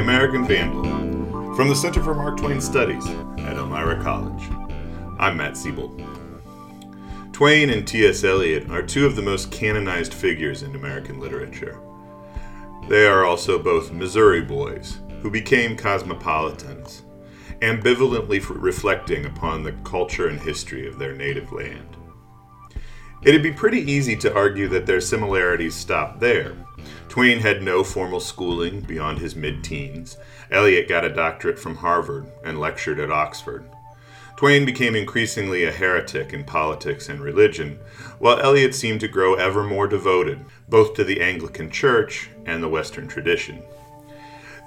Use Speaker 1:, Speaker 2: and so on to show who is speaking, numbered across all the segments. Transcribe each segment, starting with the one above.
Speaker 1: American Vandal from the Center for Mark Twain Studies at Elmira College. I'm Matt Seybold. Twain and T.S. Eliot are two of the most canonized figures in American literature. They are also both Missouri boys who became cosmopolitans, ambivalently reflecting upon the culture and history of their native land. It'd be pretty easy to argue that their similarities stop there. Twain had no formal schooling beyond his mid teens. Eliot got a doctorate from Harvard and lectured at Oxford. Twain became increasingly a heretic in politics and religion, while Eliot seemed to grow ever more devoted, both to the Anglican Church and the Western tradition.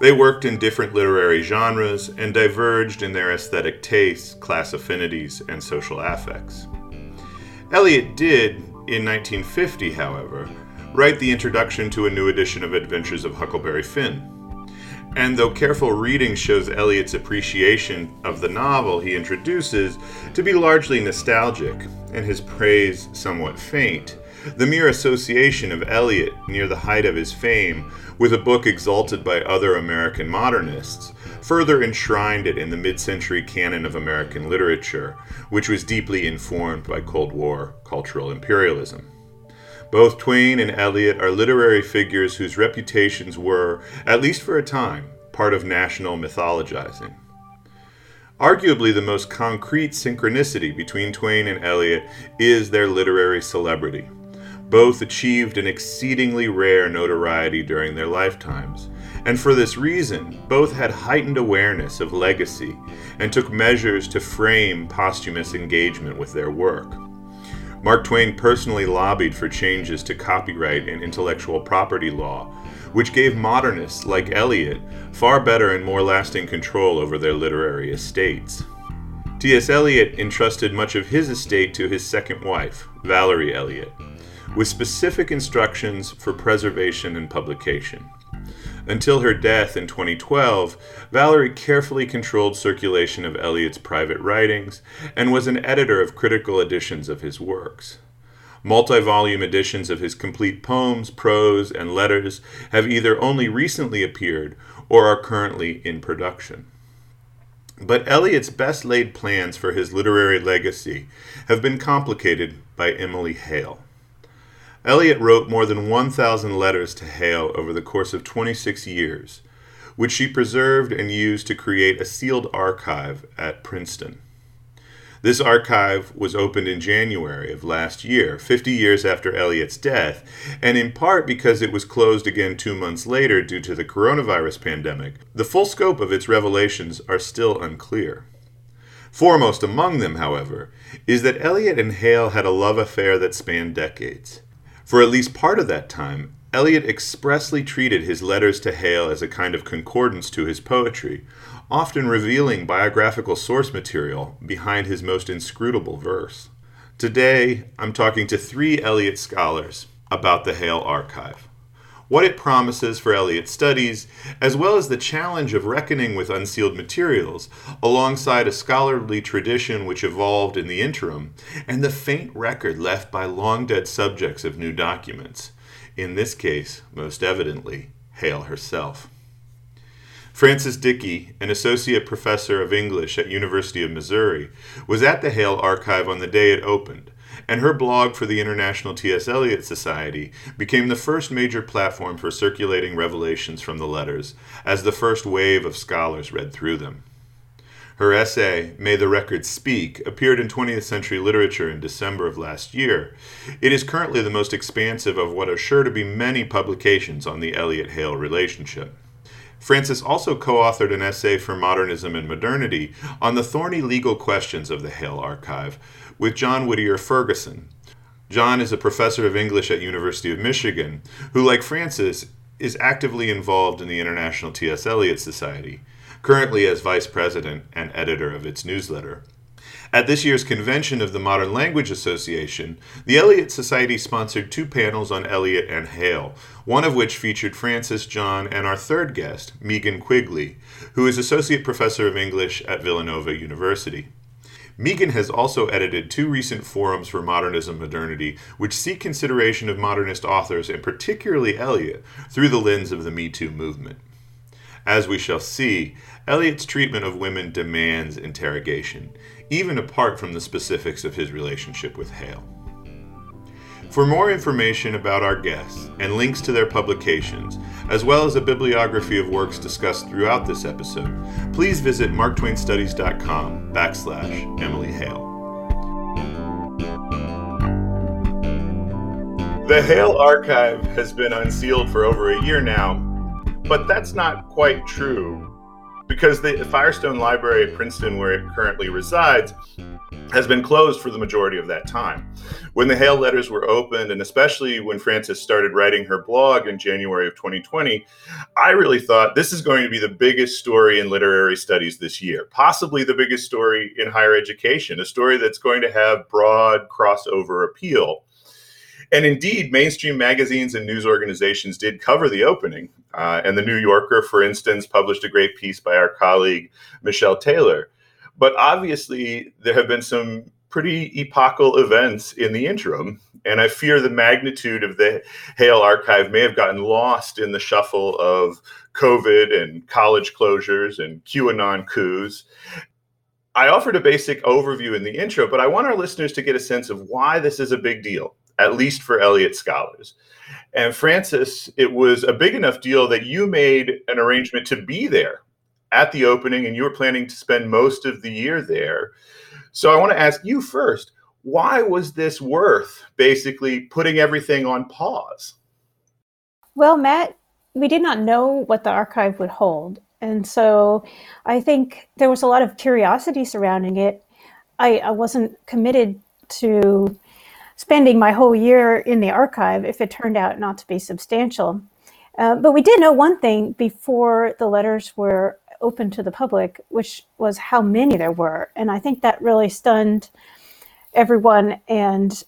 Speaker 1: They worked in different literary genres and diverged in their aesthetic tastes, class affinities, and social affects. Eliot did, in 1950, however, write the introduction to a new edition of Adventures of Huckleberry Finn. And though careful reading shows Eliot's appreciation of the novel he introduces to be largely nostalgic and his praise somewhat faint, the mere association of Eliot near the height of his fame with a book exalted by other American modernists further enshrined it in the mid century canon of American literature, which was deeply informed by Cold War cultural imperialism. Both Twain and Eliot are literary figures whose reputations were, at least for a time, part of national mythologizing. Arguably, the most concrete synchronicity between Twain and Eliot is their literary celebrity. Both achieved an exceedingly rare notoriety during their lifetimes, and for this reason, both had heightened awareness of legacy and took measures to frame posthumous engagement with their work. Mark Twain personally lobbied for changes to copyright and intellectual property law, which gave modernists like Eliot far better and more lasting control over their literary estates. T.S. Eliot entrusted much of his estate to his second wife, Valerie Eliot with specific instructions for preservation and publication. Until her death in 2012, Valerie carefully controlled circulation of Eliot's private writings and was an editor of critical editions of his works. Multi volume editions of his complete poems, prose, and letters have either only recently appeared or are currently in production. But Eliot's best laid plans for his literary legacy have been complicated by Emily Hale. Eliot wrote more than 1,000 letters to Hale over the course of 26 years, which she preserved and used to create a sealed archive at Princeton. This archive was opened in January of last year, 50 years after Eliot's death, and in part because it was closed again two months later due to the coronavirus pandemic, the full scope of its revelations are still unclear. Foremost among them, however, is that Eliot and Hale had a love affair that spanned decades. For at least part of that time, Eliot expressly treated his letters to Hale as a kind of concordance to his poetry, often revealing biographical source material behind his most inscrutable verse. Today, I'm talking to three Eliot scholars about the Hale archive what it promises for Eliot's studies, as well as the challenge of reckoning with unsealed materials, alongside a scholarly tradition which evolved in the interim, and the faint record left by long dead subjects of new documents, in this case, most evidently, Hale herself. Frances Dickey, an associate professor of English at University of Missouri, was at the Hale archive on the day it opened and her blog for the International T.S. Eliot Society became the first major platform for circulating revelations from the letters, as the first wave of scholars read through them. Her essay, May the Records Speak, appeared in 20th Century Literature in December of last year. It is currently the most expansive of what are sure to be many publications on the Eliot Hale relationship. Frances also co authored an essay for Modernism and Modernity on the thorny legal questions of the Hale Archive, with John Whittier Ferguson. John is a professor of English at University of Michigan, who, like Frances, is actively involved in the International T.S. Eliot Society, currently as vice president and editor of its newsletter. At this year's convention of the Modern Language Association, the Eliot Society sponsored two panels on Eliot and Hale, one of which featured Frances John and our third guest, Megan Quigley, who is Associate Professor of English at Villanova University. Megan has also edited two recent forums for modernism modernity, which seek consideration of modernist authors, and particularly Eliot, through the lens of the Me Too movement. As we shall see, Eliot's treatment of women demands interrogation, even apart from the specifics of his relationship with Hale. For more information about our guests and links to their publications, as well as a bibliography of works discussed throughout this episode, please visit marktwainstudies.com backslash Emily Hale. The Hale archive has been unsealed for over a year now, but that's not quite true because the Firestone Library at Princeton, where it currently resides, has been closed for the majority of that time. When the Hale letters were opened, and especially when Frances started writing her blog in January of 2020, I really thought this is going to be the biggest story in literary studies this year, possibly the biggest story in higher education, a story that's going to have broad crossover appeal. And indeed, mainstream magazines and news organizations did cover the opening. Uh, and the New Yorker, for instance, published a great piece by our colleague Michelle Taylor. But obviously, there have been some pretty epochal events in the interim. And I fear the magnitude of the Hale archive may have gotten lost in the shuffle of COVID and college closures and QAnon coups. I offered a basic overview in the intro, but I want our listeners to get a sense of why this is a big deal at least for Eliot scholars. And Frances, it was a big enough deal that you made an arrangement to be there at the opening, and you were planning to spend most of the year there. So I want to ask you first why was this worth basically putting everything on pause?
Speaker 2: Well, Matt, we did not know what the archive would hold. And so I think there was a lot of curiosity surrounding it. I, I wasn't committed to spending my whole year in the archive if it turned out not to be substantial. Uh, but we did know one thing before the letters were open to the public, which was how many there were. And I think that really stunned everyone. And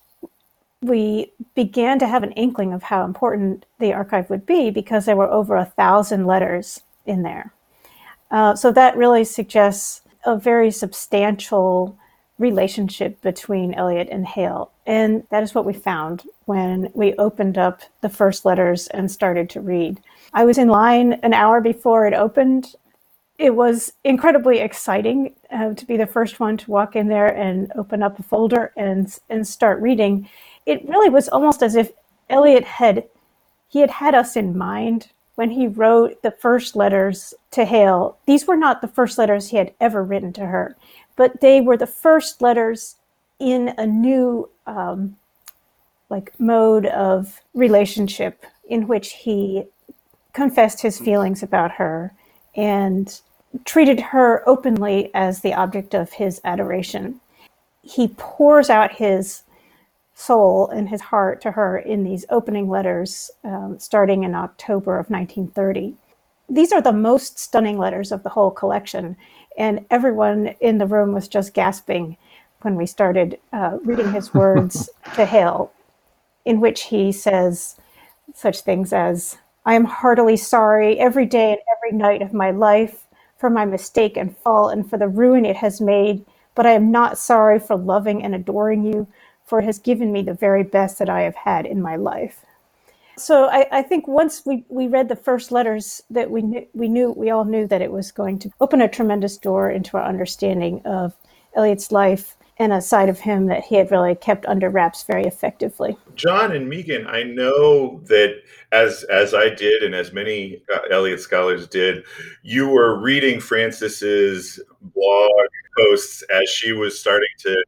Speaker 2: we began to have an inkling of how important the archive would be because there were over a thousand letters in there. Uh, so that really suggests a very substantial relationship between Eliot and Hale. And that is what we found when we opened up the first letters and started to read. I was in line an hour before it opened. It was incredibly exciting uh, to be the first one to walk in there and open up a folder and and start reading. It really was almost as if Eliot had he had had us in mind when he wrote the first letters to Hale. These were not the first letters he had ever written to her but they were the first letters in a new um, like mode of relationship in which he confessed his feelings about her and treated her openly as the object of his adoration. He pours out his soul and his heart to her in these opening letters um, starting in October of 1930. These are the most stunning letters of the whole collection and everyone in the room was just gasping when we started uh, reading his words to Hale, in which he says such things as, I am heartily sorry every day and every night of my life for my mistake and fall and for the ruin it has made, but I am not sorry for loving and adoring you, for it has given me the very best that I have had in my life. So I, I, think once we, we read the first letters that we knew, we knew we all knew that it was going to open a tremendous door into our understanding of Eliot's life and a side of him that he had really kept under wraps very effectively.
Speaker 1: John and Megan, I know that as as I did and as many uh, Eliot scholars did, you were reading Frances's blog posts as she was starting to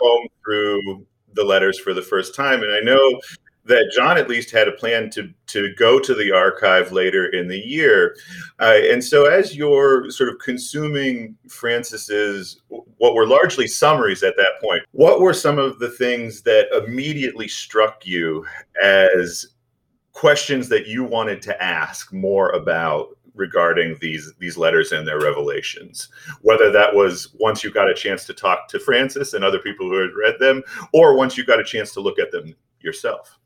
Speaker 1: comb through the letters for the first time and I know that John at least had a plan to to go to the archive later in the year, uh, and so as you're sort of consuming Frances's what were largely summaries at that point, what were some of the things that immediately struck you as questions that you wanted to ask more about regarding these these letters and their revelations? Whether that was once you got a chance to talk to frances and other people who had read them or once you got a chance to look at them yourself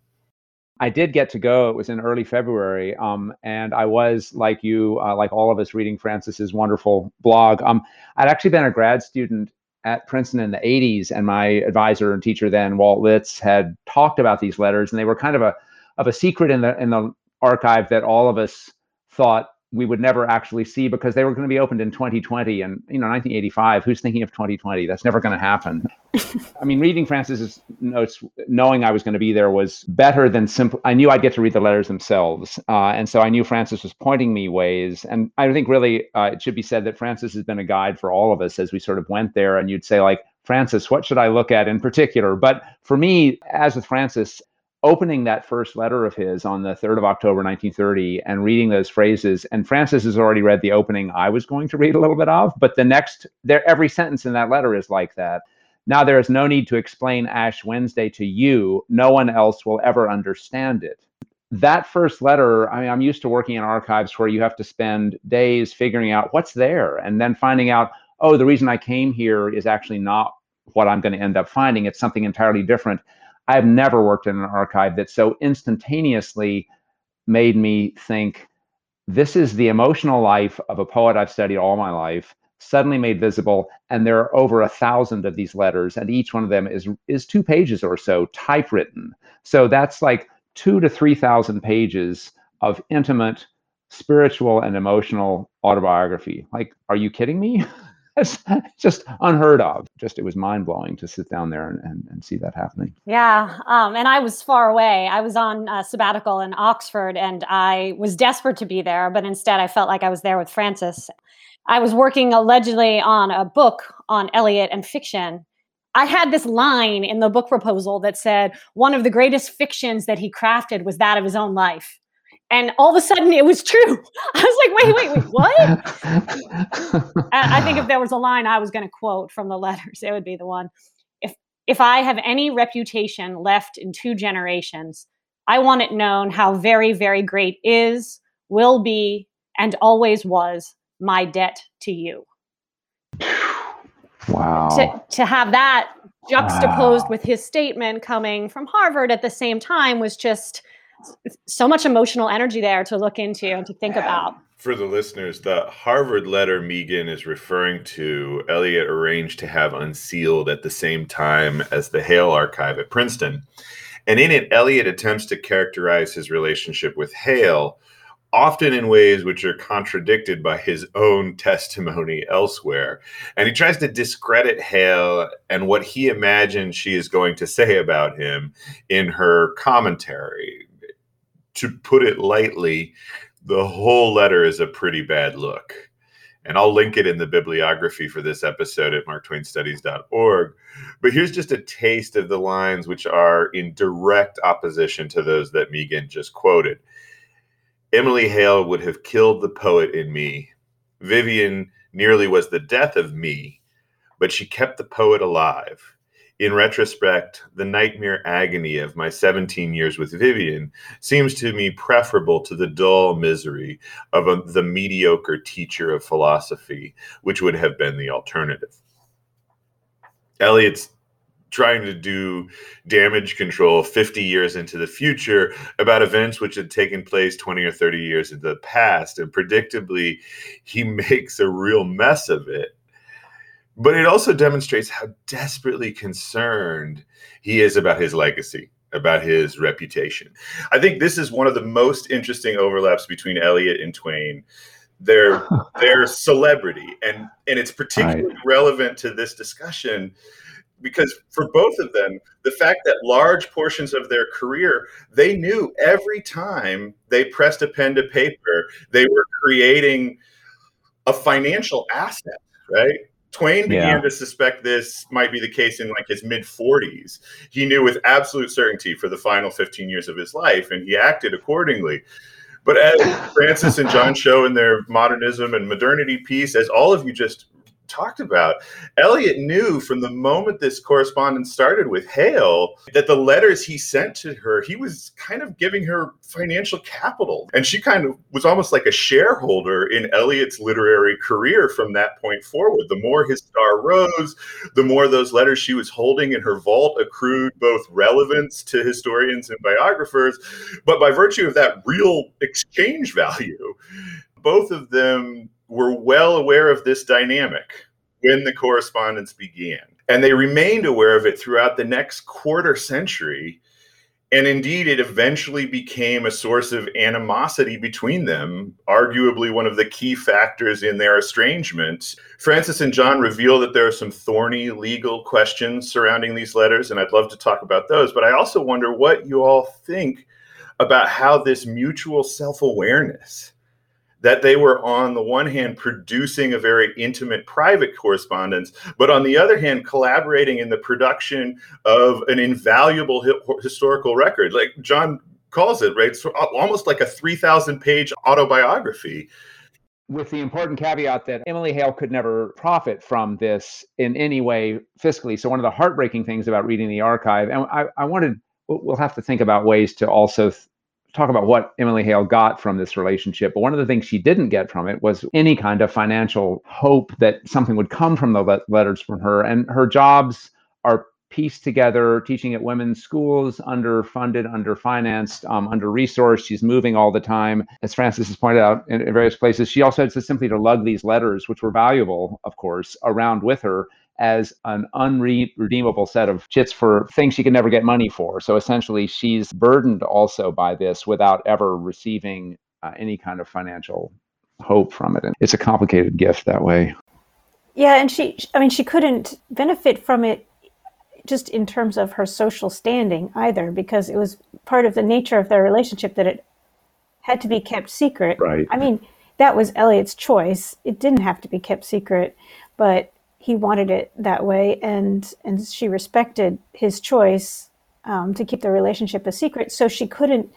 Speaker 3: I did get to go. It was in early February, um, and I was like you, uh, like all of us, reading Frances's wonderful blog. Um, I'd actually been a grad student at Princeton in the 80s, and my advisor and teacher then, Walt Litz, had talked about these letters, and they were kind of a of a secret in the in the archive that all of us thought we would never actually see because they were going to be opened in 2020 and you know 1985 who's thinking of 2020 that's never going to happen. I mean reading frances's notes knowing i was going to be there was better than simple i knew i'd get to read the letters themselves uh, and so i knew frances was pointing me ways and i think really uh, it should be said that frances has been a guide for all of us as we sort of went there and you'd say like frances what should i look at in particular? But for me as with frances opening that first letter of his on the 3rd of October 1930 and reading those phrases. And Frances has already read the opening I was going to read a little bit of, but the next, there, every sentence in that letter is like that. Now there is no need to explain Ash Wednesday to you. No one else will ever understand it. That first letter, I mean, I'm used to working in archives where you have to spend days figuring out what's there and then finding out, oh, the reason I came here is actually not what I'm going to end up finding. It's something entirely different. I've never worked in an archive that so instantaneously made me think this is the emotional life of a poet I've studied all my life, suddenly made visible. And there are over a thousand of these letters, and each one of them is is two pages or so typewritten. So that's like two to three thousand pages of intimate, spiritual, and emotional autobiography. Like, are you kidding me? it's just unheard of. Just it was mind blowing to sit down there and, and, and see that happening.
Speaker 4: Yeah. Um, and I was far away. I was on a sabbatical in Oxford and I was desperate to be there, but instead I felt like I was there with Frances. I was working allegedly on a book on Eliot and fiction. I had this line in the book proposal that said one of the greatest fictions that he crafted was that of his own life and all of a sudden it was true. I was like, wait, wait, wait, what? I think if there was a line I was going to quote from the letters, it would be the one. If if I have any reputation left in two generations, I want it known how very, very great is, will be, and always was my debt to you.
Speaker 3: Wow.
Speaker 4: To, to have that juxtaposed wow. with his statement coming from Harvard at the same time was just so much emotional energy there to look into and to think about.
Speaker 1: For the listeners, the Harvard letter Megan is referring to, Eliot arranged to have unsealed at the same time as the Hale archive at Princeton. And in it, Eliot attempts to characterize his relationship with Hale, often in ways which are contradicted by his own testimony elsewhere. And he tries to discredit Hale and what he imagines she is going to say about him in her commentary to put it lightly, the whole letter is a pretty bad look. And I'll link it in the bibliography for this episode at marktwainstudies.org. But here's just a taste of the lines which are in direct opposition to those that Megan just quoted. Emily Hale would have killed the poet in me. Vivienne nearly was the death of me, but she kept the poet alive in retrospect, the nightmare agony of my 17 years with Vivienne seems to me preferable to the dull misery of a, the mediocre teacher of philosophy, which would have been the alternative. Eliot's trying to do damage control 50 years into the future about events which had taken place 20 or 30 years in the past. And predictably, he makes a real mess of it but it also demonstrates how desperately concerned he is about his legacy about his reputation. I think this is one of the most interesting overlaps between eliot and twain. Their their celebrity and and it's particularly right. relevant to this discussion because for both of them the fact that large portions of their career they knew every time they pressed a pen to paper they were creating a financial asset right Twain began yeah. to suspect this might be the case in like his mid 40s. He knew with absolute certainty for the final 15 years of his life, and he acted accordingly. But as Frances and John show in their modernism and modernity piece, as all of you just talked about. Eliot knew from the moment this correspondence started with Hale that the letters he sent to her, he was kind of giving her financial capital. And she kind of was almost like a shareholder in Eliot's literary career from that point forward. The more his star rose, the more those letters she was holding in her vault accrued both relevance to historians and biographers, but by virtue of that real exchange value, both of them were well aware of this dynamic when the correspondence began. And they remained aware of it throughout the next quarter century. And indeed, it eventually became a source of animosity between them, arguably one of the key factors in their estrangement. Frances and John reveal that there are some thorny legal questions surrounding these letters, and I'd love to talk about those. But I also wonder what you all think about how this mutual self awareness that they were on the one hand producing a very intimate private correspondence but on the other hand collaborating in the production of an invaluable hi- historical record. Like john calls it right? So uh, almost like a 3000 page autobiography.
Speaker 3: With the important caveat that Emily Hale could never profit from this in any way fiscally. So, one of the heartbreaking things about reading the archive, and I, I wanted, we'll have to think about ways to also talk about what Emily Hale got from this relationship. But one of the things she didn't get from it was any kind of financial hope that something would come from the letters from her. And her jobs are pieced together, teaching at women's schools, underfunded, underfinanced, um, under resourced. She's moving all the time. As Frances has pointed out in, in various places, she also had to simply to lug these letters, which were valuable, of course, around with her as an unredeemable set of chits for things she could never get money for. So essentially, she's burdened also by this without ever receiving uh, any kind of financial hope from it. And it's a complicated gift that way.
Speaker 2: Yeah, and she, I mean, she couldn't benefit from it just in terms of her social standing either, because it was part of the nature of their relationship that it had to be kept secret.
Speaker 3: Right.
Speaker 2: I mean, that was Eliot's choice. It didn't have to be kept secret, but he wanted it that way, and and she respected his choice um, to keep the relationship a secret. So she couldn't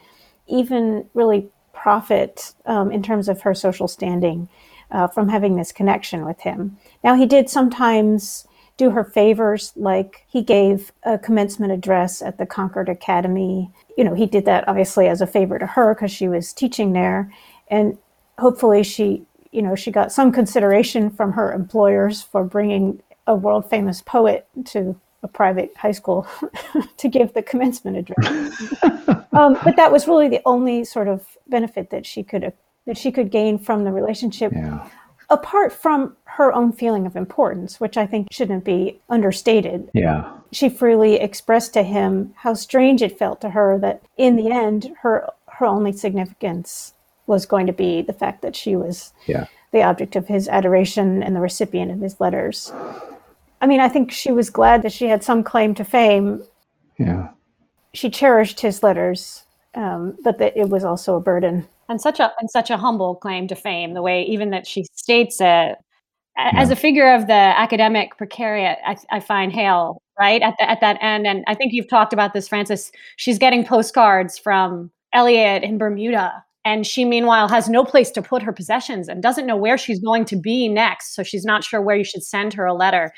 Speaker 2: even really profit um, in terms of her social standing uh, from having this connection with him. Now he did sometimes do her favors, like he gave a commencement address at the Concord Academy. You know, he did that obviously as a favor to her because she was teaching there, and hopefully she you know, she got some consideration from her employers for bringing a world famous poet to a private high school to give the commencement address. um, but that was really the only sort of benefit that she could that she could gain from the relationship,
Speaker 3: yeah.
Speaker 2: apart from her own feeling of importance, which I think shouldn't be understated.
Speaker 3: Yeah,
Speaker 2: she freely expressed to him how strange it felt to her that in the end, her her only significance was going to be the fact that she was
Speaker 3: yeah.
Speaker 2: the object of his adoration and the recipient of his letters. I mean, I think she was glad that she had some claim to fame.
Speaker 3: Yeah.
Speaker 2: She cherished his letters, um, but that it was also a burden.
Speaker 4: And such a and such a humble claim to fame, the way even that she states it. As a figure of the academic precariat, I, I find Hale right at the, at that end, and I think you've talked about this, Frances. She's getting postcards from Eliot in Bermuda and she, meanwhile, has no place to put her possessions and doesn't know where she's going to be next. So she's not sure where you should send her a letter.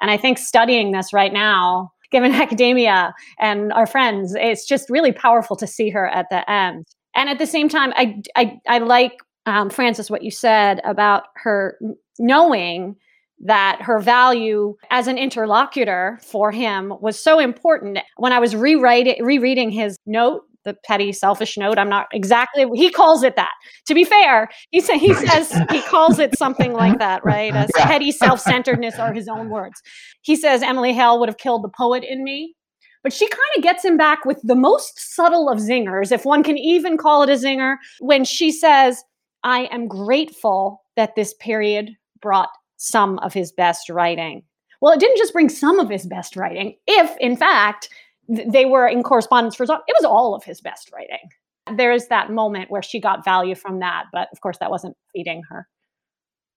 Speaker 4: And I think studying this right now, given academia and our friends, it's just really powerful to see her at the end. And at the same time, I, I, I like, um, Frances, what you said about her knowing that her value as an interlocutor for him was so important. When I was rewriting, rereading his note the petty selfish note i'm not exactly he calls it that. To be fair he, say, he says he calls it something like that right? As petty self-centeredness are his own words. He says emily hale would have killed the poet in me. But she kind of gets him back with the most subtle of zingers if one can even call it a zinger when she says i am grateful that this period brought some of his best writing. Well it didn't just bring some of his best writing if in fact they were in correspondence for it was all of his best writing. There is that moment where she got value from that but of course that wasn't feeding her.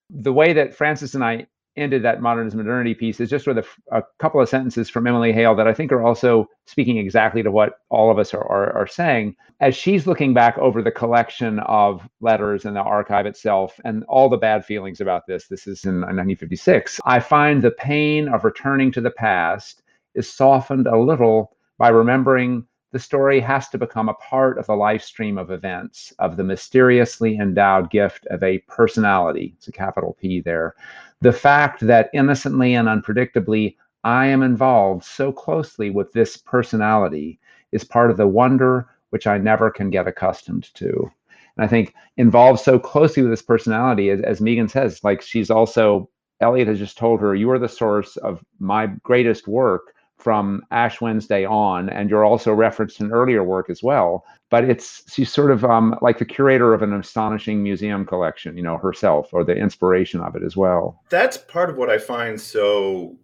Speaker 3: The way that frances and i ended that modernism modernity piece is just with a, a, couple of sentences from emily hale that i think are also speaking exactly to what all of us are, are, are saying. As she's looking back over the collection of letters and the archive itself and all the bad feelings about this this is in 1956 i find the pain of returning to the past is softened a little by remembering the story has to become a part of the life stream of events, of the mysteriously endowed gift of a personality. It's a capital P there. The fact that innocently and unpredictably I am involved so closely with this personality is part of the wonder which I never can get accustomed to. And I think involved so closely with this personality, as, as Megan says, like she's also, Eliot has just told her, you are the source of my greatest work from Ash Wednesday on, and you're also referenced in earlier work as well. But it's she's sort of um, like the curator of an astonishing museum collection, you know, herself, or the inspiration of it as well.
Speaker 1: That's part of what I find so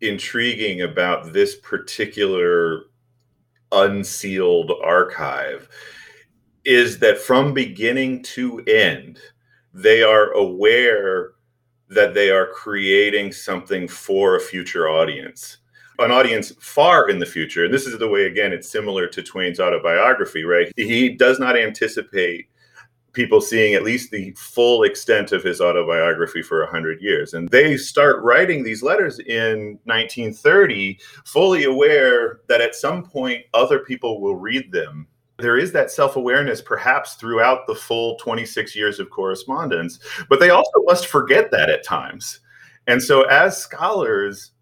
Speaker 1: intriguing about this particular unsealed archive is that from beginning to end, they are aware that they are creating something for a future audience an audience far in the future. And this is the way, again, it's similar to Twain's autobiography, right? He does not anticipate people seeing at least the full extent of his autobiography for 100 years. And they start writing these letters in 1930, fully aware that at some point other people will read them. There is that self awareness, perhaps throughout the full 26 years of correspondence, but they also must forget that at times. And so, as scholars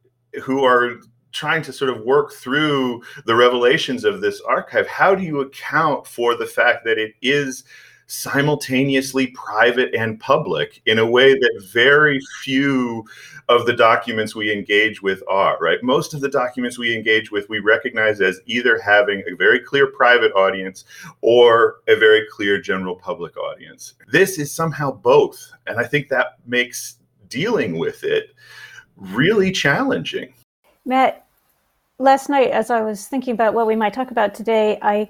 Speaker 1: who are trying to sort of work through the revelations of this archive, how do you account for the fact that it is simultaneously private and public in a way that very few of the documents we engage with are, right? Most of the documents we engage with, we recognize as either having a very clear private audience or a very clear general public audience. This is somehow both. And I think that makes dealing with it really challenging.
Speaker 2: Matt, last night, as I was thinking about what we might talk about today, I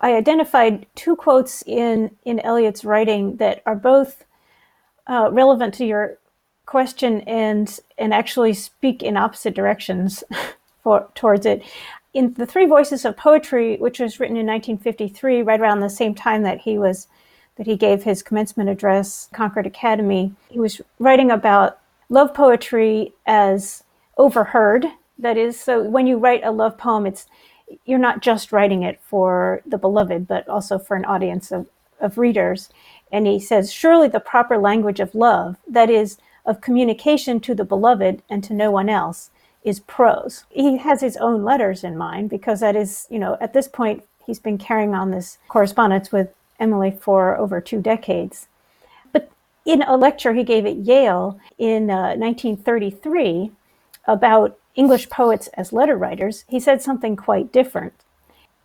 Speaker 2: I identified two quotes in in Eliot's writing that are both uh, relevant to your question and and actually speak in opposite directions for towards it. In the Three Voices of Poetry, which was written in 1953, right around the same time that he was that he gave his commencement address, Concord Academy, he was writing about love poetry as overheard that is so when you write a love poem it's you're not just writing it for the beloved but also for an audience of, of readers. And he says surely the proper language of love that is of communication to the beloved and to no one else is prose. He has his own letters in mind because that is you know at this point he's been carrying on this correspondence with emily for over two decades. But in a lecture he gave at yale in uh, 1933 about English poets as letter writers, he said something quite different.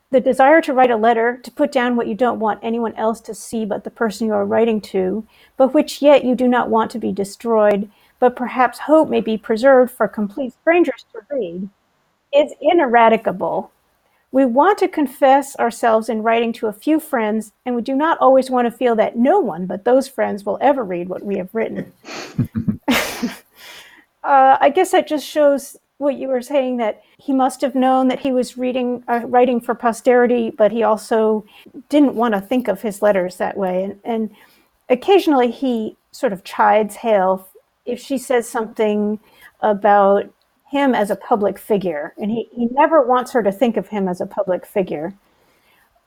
Speaker 2: The desire to write a letter, to put down what you don't want anyone else to see but the person you are writing to, but which yet you do not want to be destroyed, but perhaps hope may be preserved for complete strangers to read, is ineradicable. We want to confess ourselves in writing to a few friends, and we do not always want to feel that no one but those friends will ever read what we have written. uh, I guess that just shows what you were saying that he must have known that he was reading uh, writing for posterity but he also didn't want to think of his letters that way. And, and occasionally he sort of chides hale if she says something about him as a public figure and he, he never wants her to think of him as a public figure.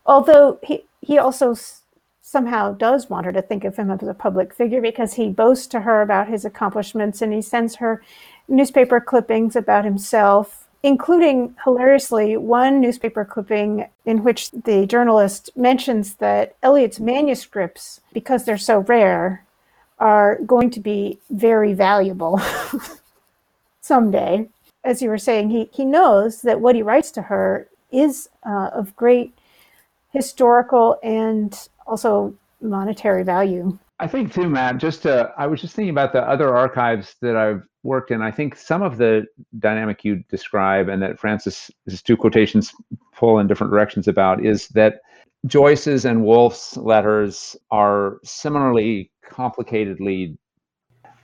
Speaker 2: Although he, he also s- somehow does want her to think of him as a public figure because he boasts to her about his accomplishments and he sends her newspaper clippings about himself, including hilariously one newspaper clipping in which the journalist mentions that Eliot's manuscripts, because they're so rare, are going to be very valuable someday. As you were saying, he, he knows that what he writes to her is uh, of great historical and also monetary value.
Speaker 3: I think too, Matt. Just to, I was just thinking about the other archives that I've worked in. I think some of the dynamic you describe and that Frances's two quotations pull in different directions about is that Joyce's and Woolf's letters are similarly complicatedly.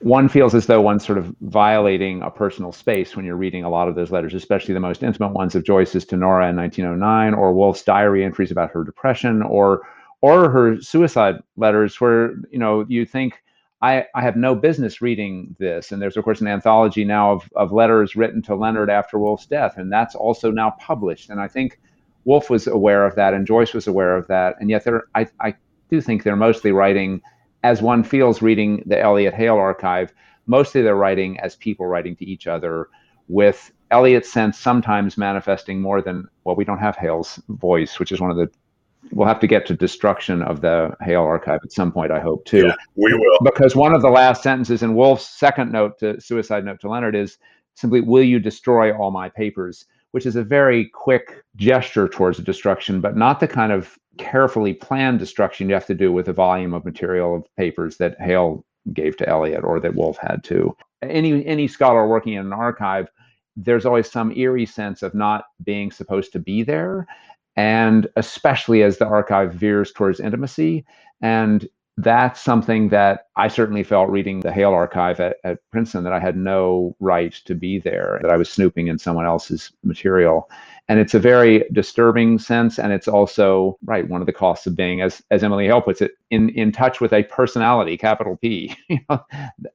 Speaker 3: One feels as though one's sort of violating a personal space when you're reading a lot of those letters, especially the most intimate ones of Joyce's to Nora in 1909, or Woolf's diary entries about her depression, or or her suicide letters where you know you think I, I have no business reading this. And there's of course an anthology now of, of letters written to leonard after woolf's death and that's also now published. And i think woolf was aware of that and joyce was aware of that. And yet they're i, I do think they're mostly writing as one feels reading the eliot hale archive mostly they're writing as people writing to each other with Eliot's sense sometimes manifesting more than well we don't have hale's voice which is one of the we'll have to get to destruction of the Hale archive at some point, I hope, too.
Speaker 1: Yeah, we will.
Speaker 3: Because one of the last sentences in Woolf's second note to suicide note to Leonard is simply, Will you destroy all my papers? which is a very quick gesture towards destruction, but not the kind of carefully planned destruction you have to do with a volume of material of papers that Hale gave to Eliot or that Wolf had to. Any any scholar working in an archive, there's always some eerie sense of not being supposed to be there, and especially as the archive veers towards intimacy. And that's something that I certainly felt reading the Hale archive at, at Princeton that I had no right to be there, that I was snooping in someone else's material. And it's a very disturbing sense. And it's also, right, one of the costs of being, as, as Emily Hale puts it, in, in touch with a personality, capital P.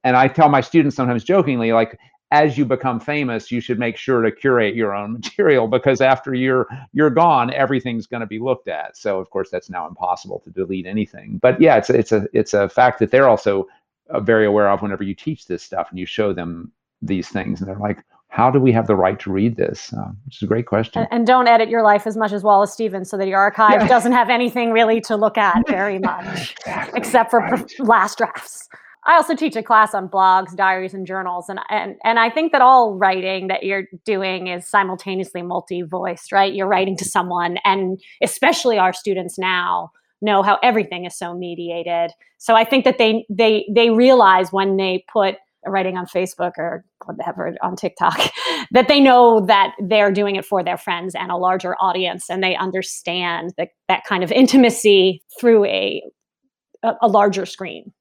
Speaker 3: and I tell my students sometimes jokingly, like, as you become famous, you should make sure to curate your own material because after you're you're gone, everything's going to be looked at. So of course, that's now impossible to delete anything. But yeah, it's it's a it's a fact that they're also uh, very aware of whenever you teach this stuff and you show them these things, and they're like, how do we have the right to read this? Uh, which is a great question.
Speaker 4: And, and, don't edit your life as much as Wallace Stevens so that your archive yeah. doesn't have anything really to look at very much, exactly. except for right. last drafts. I also teach a class on blogs, diaries, and journals, and and and I think that all writing that you're doing is simultaneously multi-voiced, right? You're writing to someone, and especially our students now know how everything is so mediated. So I think that they they they realize when they put writing on Facebook or whatever on TikTok that they know that they're doing it for their friends and a larger audience, and they understand that that kind of intimacy through a a, larger screen.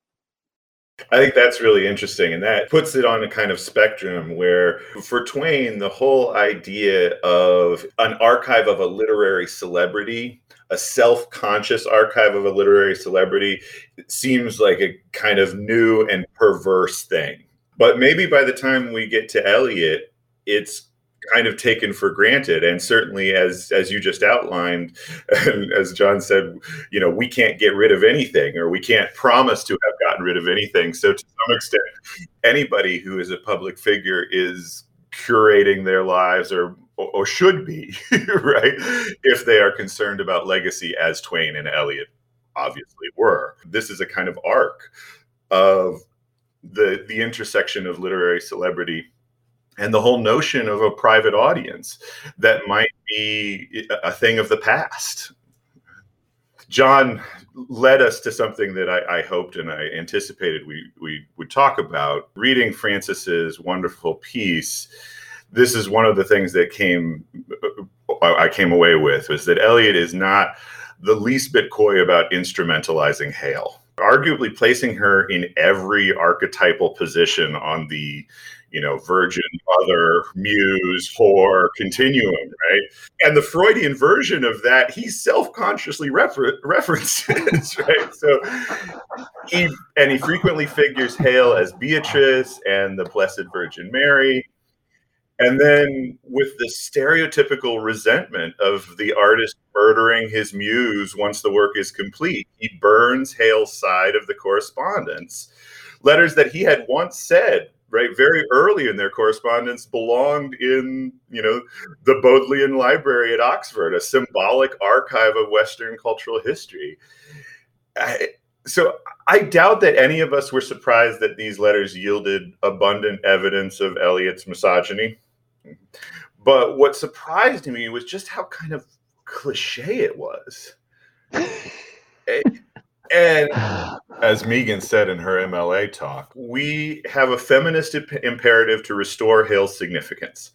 Speaker 1: I think that's really interesting. And that puts it on a kind of spectrum where, for Twain, the whole idea of an archive of a literary celebrity, a self conscious archive of a literary celebrity, seems like a kind of new and perverse thing. But maybe by the time we get to Eliot, it's kind of taken for granted and certainly as as you just outlined and as john said you know we can't get rid of anything or we can't promise to have gotten rid of anything. So to some extent anybody who is a public figure is curating their lives or or should be right? If they are concerned about legacy as twain and eliot obviously were. This is a kind of arc of the the intersection of literary celebrity and the whole notion of a private audience that might be a thing of the past. John led us to something that I, I, hoped and I anticipated we, we would talk about. Reading Frances's wonderful piece, this is one of the things that came uh, I came away with was that Eliot is not the least bit coy about instrumentalizing Hale, arguably placing her in every archetypal position on the you know, virgin, mother, muse, whore, continuum, right? And the Freudian version of that, he self-consciously refer- references, right? So he and he frequently figures Hale as Beatrice and the Blessed Virgin Mary. And then with the stereotypical resentment of the artist murdering his muse once the work is complete, he burns Hale's side of the correspondence. Letters that he had once said right very early in their correspondence belonged in you know the bodleian library at oxford a symbolic archive of western cultural history. I, so i doubt that any of us were surprised that these letters yielded abundant evidence of eliot's misogyny. But what surprised me was just how kind of cliche it was eh, and as Megan said in her MLA talk, we have a feminist imperative to restore Hale's significance.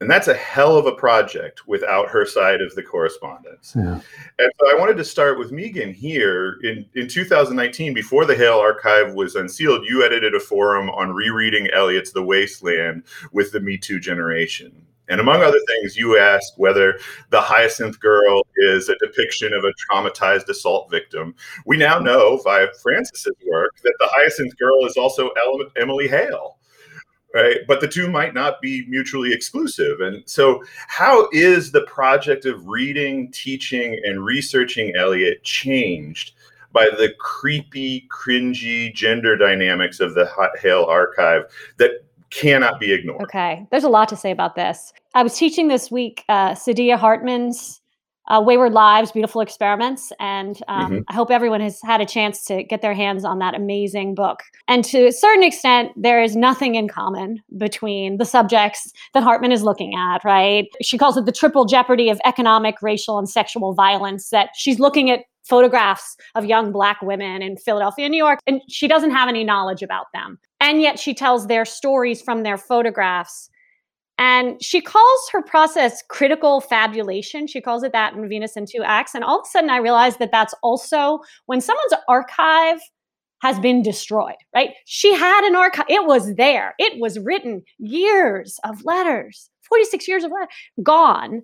Speaker 1: And that's a hell of a project without her side of the correspondence. Yeah. And so I wanted to start with Megan here. In, in 2019, before the Hale archive was unsealed, you edited a forum on rereading Eliot's The Wasteland with the Me Too generation. And among other things, you asked whether the Hyacinth Girl is a depiction of a traumatized assault victim. We now know via Frances's work that the Hyacinth Girl is also Emily Hale. Right. But the two might not be mutually exclusive. And so, how is the project of reading, teaching, and researching Eliot changed by the creepy, cringy gender dynamics of the Hale archive that cannot be ignored.
Speaker 4: Okay. There's a lot to say about this. I was teaching this week uh, Saidiya Hartman's uh, Wayward Lives, Beautiful Experiments. And um, mm-hmm. I hope everyone has had a chance to get their hands on that amazing book. And to a certain extent, there is nothing in common between the subjects that Hartman is looking at, right? She calls it the triple jeopardy of economic, racial, and sexual violence, that she's looking at photographs of young black women in Philadelphia, New York, and she doesn't have any knowledge about them. And yet she tells their stories from their photographs and she calls her process critical fabulation. She calls it that in Venus in Two Acts. And all of a sudden, I realized that that's also when someone's archive has been destroyed, right? She had an archive, it was there, it was written years of letters, 46 years of letters, gone.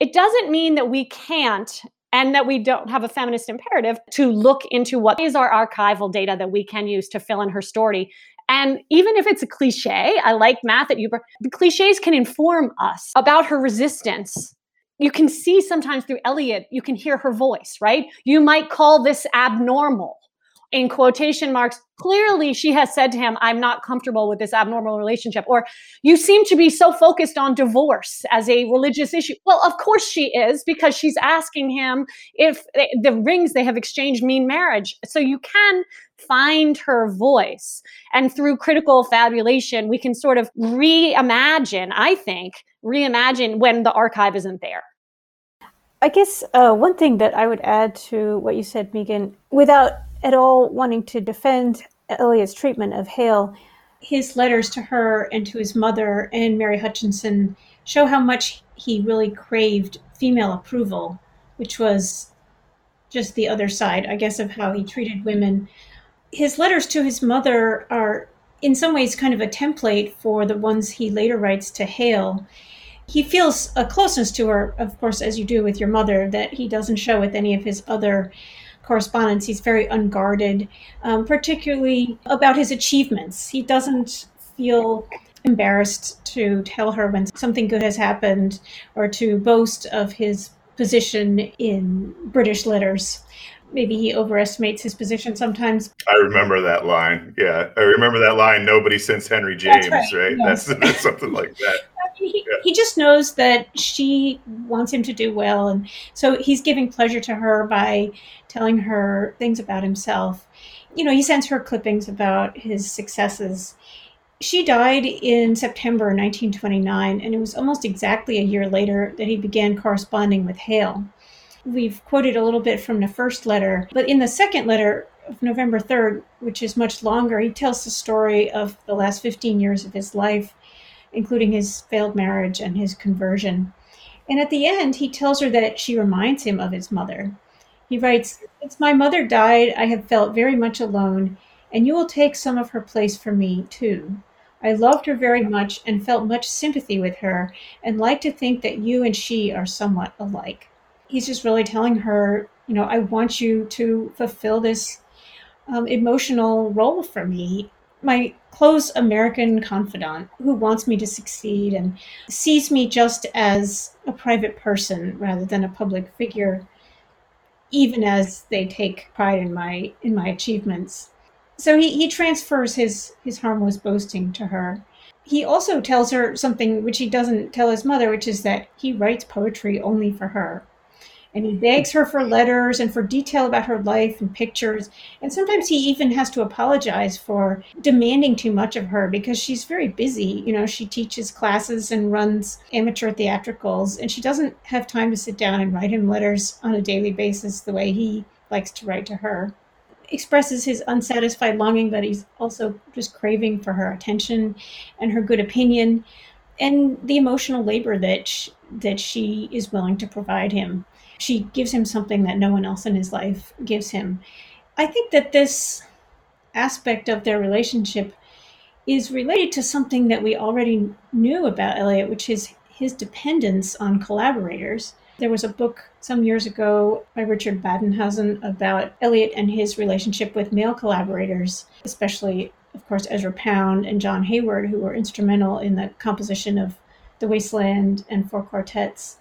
Speaker 4: It doesn't mean that we can't and that we don't have a feminist imperative to look into what is our archival data that we can use to fill in her story and even if it's a cliche, I like math that you, the cliches can inform us about her resistance. You can see sometimes through Eliot, you can hear her voice, right? You might call this abnormal in quotation marks, clearly she has said to him, I'm not comfortable with this abnormal relationship. Or you seem to be so focused on divorce as a religious issue. Well, of course she is, because she's asking him if the rings they have exchanged mean marriage. So you can find her voice. And through critical fabulation, we can sort of reimagine, I think, reimagine when the archive isn't there.
Speaker 2: I guess uh, one thing that I would add to what you said, Megan, without at all wanting to defend Eliot's treatment of Hale, his letters to her and to his mother and Mary Hutchinson show how much he really craved female approval, which was just the other side, I guess, of how he treated women. His letters to his mother are, in some ways, kind of a template for the ones he later writes to Hale. He feels a closeness to her, of course, as you do with your mother, that he doesn't show with any of his other correspondence, he's very unguarded, um, particularly about his achievements. He doesn't feel embarrassed to tell her when something good has happened or to boast of his position in British letters. Maybe he overestimates his position sometimes.
Speaker 1: I remember that line. Yeah, I remember that line. Nobody since Henry James, right? right? Yes. That's, that's something like that
Speaker 2: he, yeah. he just knows that she wants him to do well. And so he's giving pleasure to her by telling her things about himself. You know, he sends her clippings about his successes. She died in September 1929, and it was almost exactly a year later that he began corresponding with Hale. We've quoted a little bit from the first letter, but in the second letter of November 3rd, which is much longer, he tells the story of the last 15 years of his life including his failed marriage and his conversion. And at the end, he tells her that she reminds him of his mother. He writes, Since my mother died, I have felt very much alone, and you will take some of her place for me, too. I loved her very much and felt much sympathy with her, and like to think that you and she are somewhat alike. He's just really telling her, you know, I want you to fulfill this um, emotional role for me my close American confidant who wants me to succeed and sees me just as a private person rather than a public figure, even as they take pride in my in my achievements. So he, he transfers his his harmless boasting to her. He also tells her something which he doesn't tell his mother, which is that he writes poetry only for her and he begs her for letters and for detail about her life and pictures. And sometimes he even has to apologize for demanding too much of her because she's very busy. You know, she teaches classes and runs amateur theatricals, and she doesn't have time to sit down and write him letters on a daily basis the way he likes to write to her. Expresses his unsatisfied longing, but he's also just craving for her attention and her good opinion and the emotional labor that she, that she is willing to provide him she gives him something that no one else in his life gives him. I think that this aspect of their relationship is related to something that we already knew about Eliot, which is his dependence on collaborators. There was a book some years ago by Richard Badenhausen about Eliot and his relationship with male collaborators, especially, of course, Ezra Pound and John Hayward, who were instrumental in the composition of The Wasteland and Four Quartets.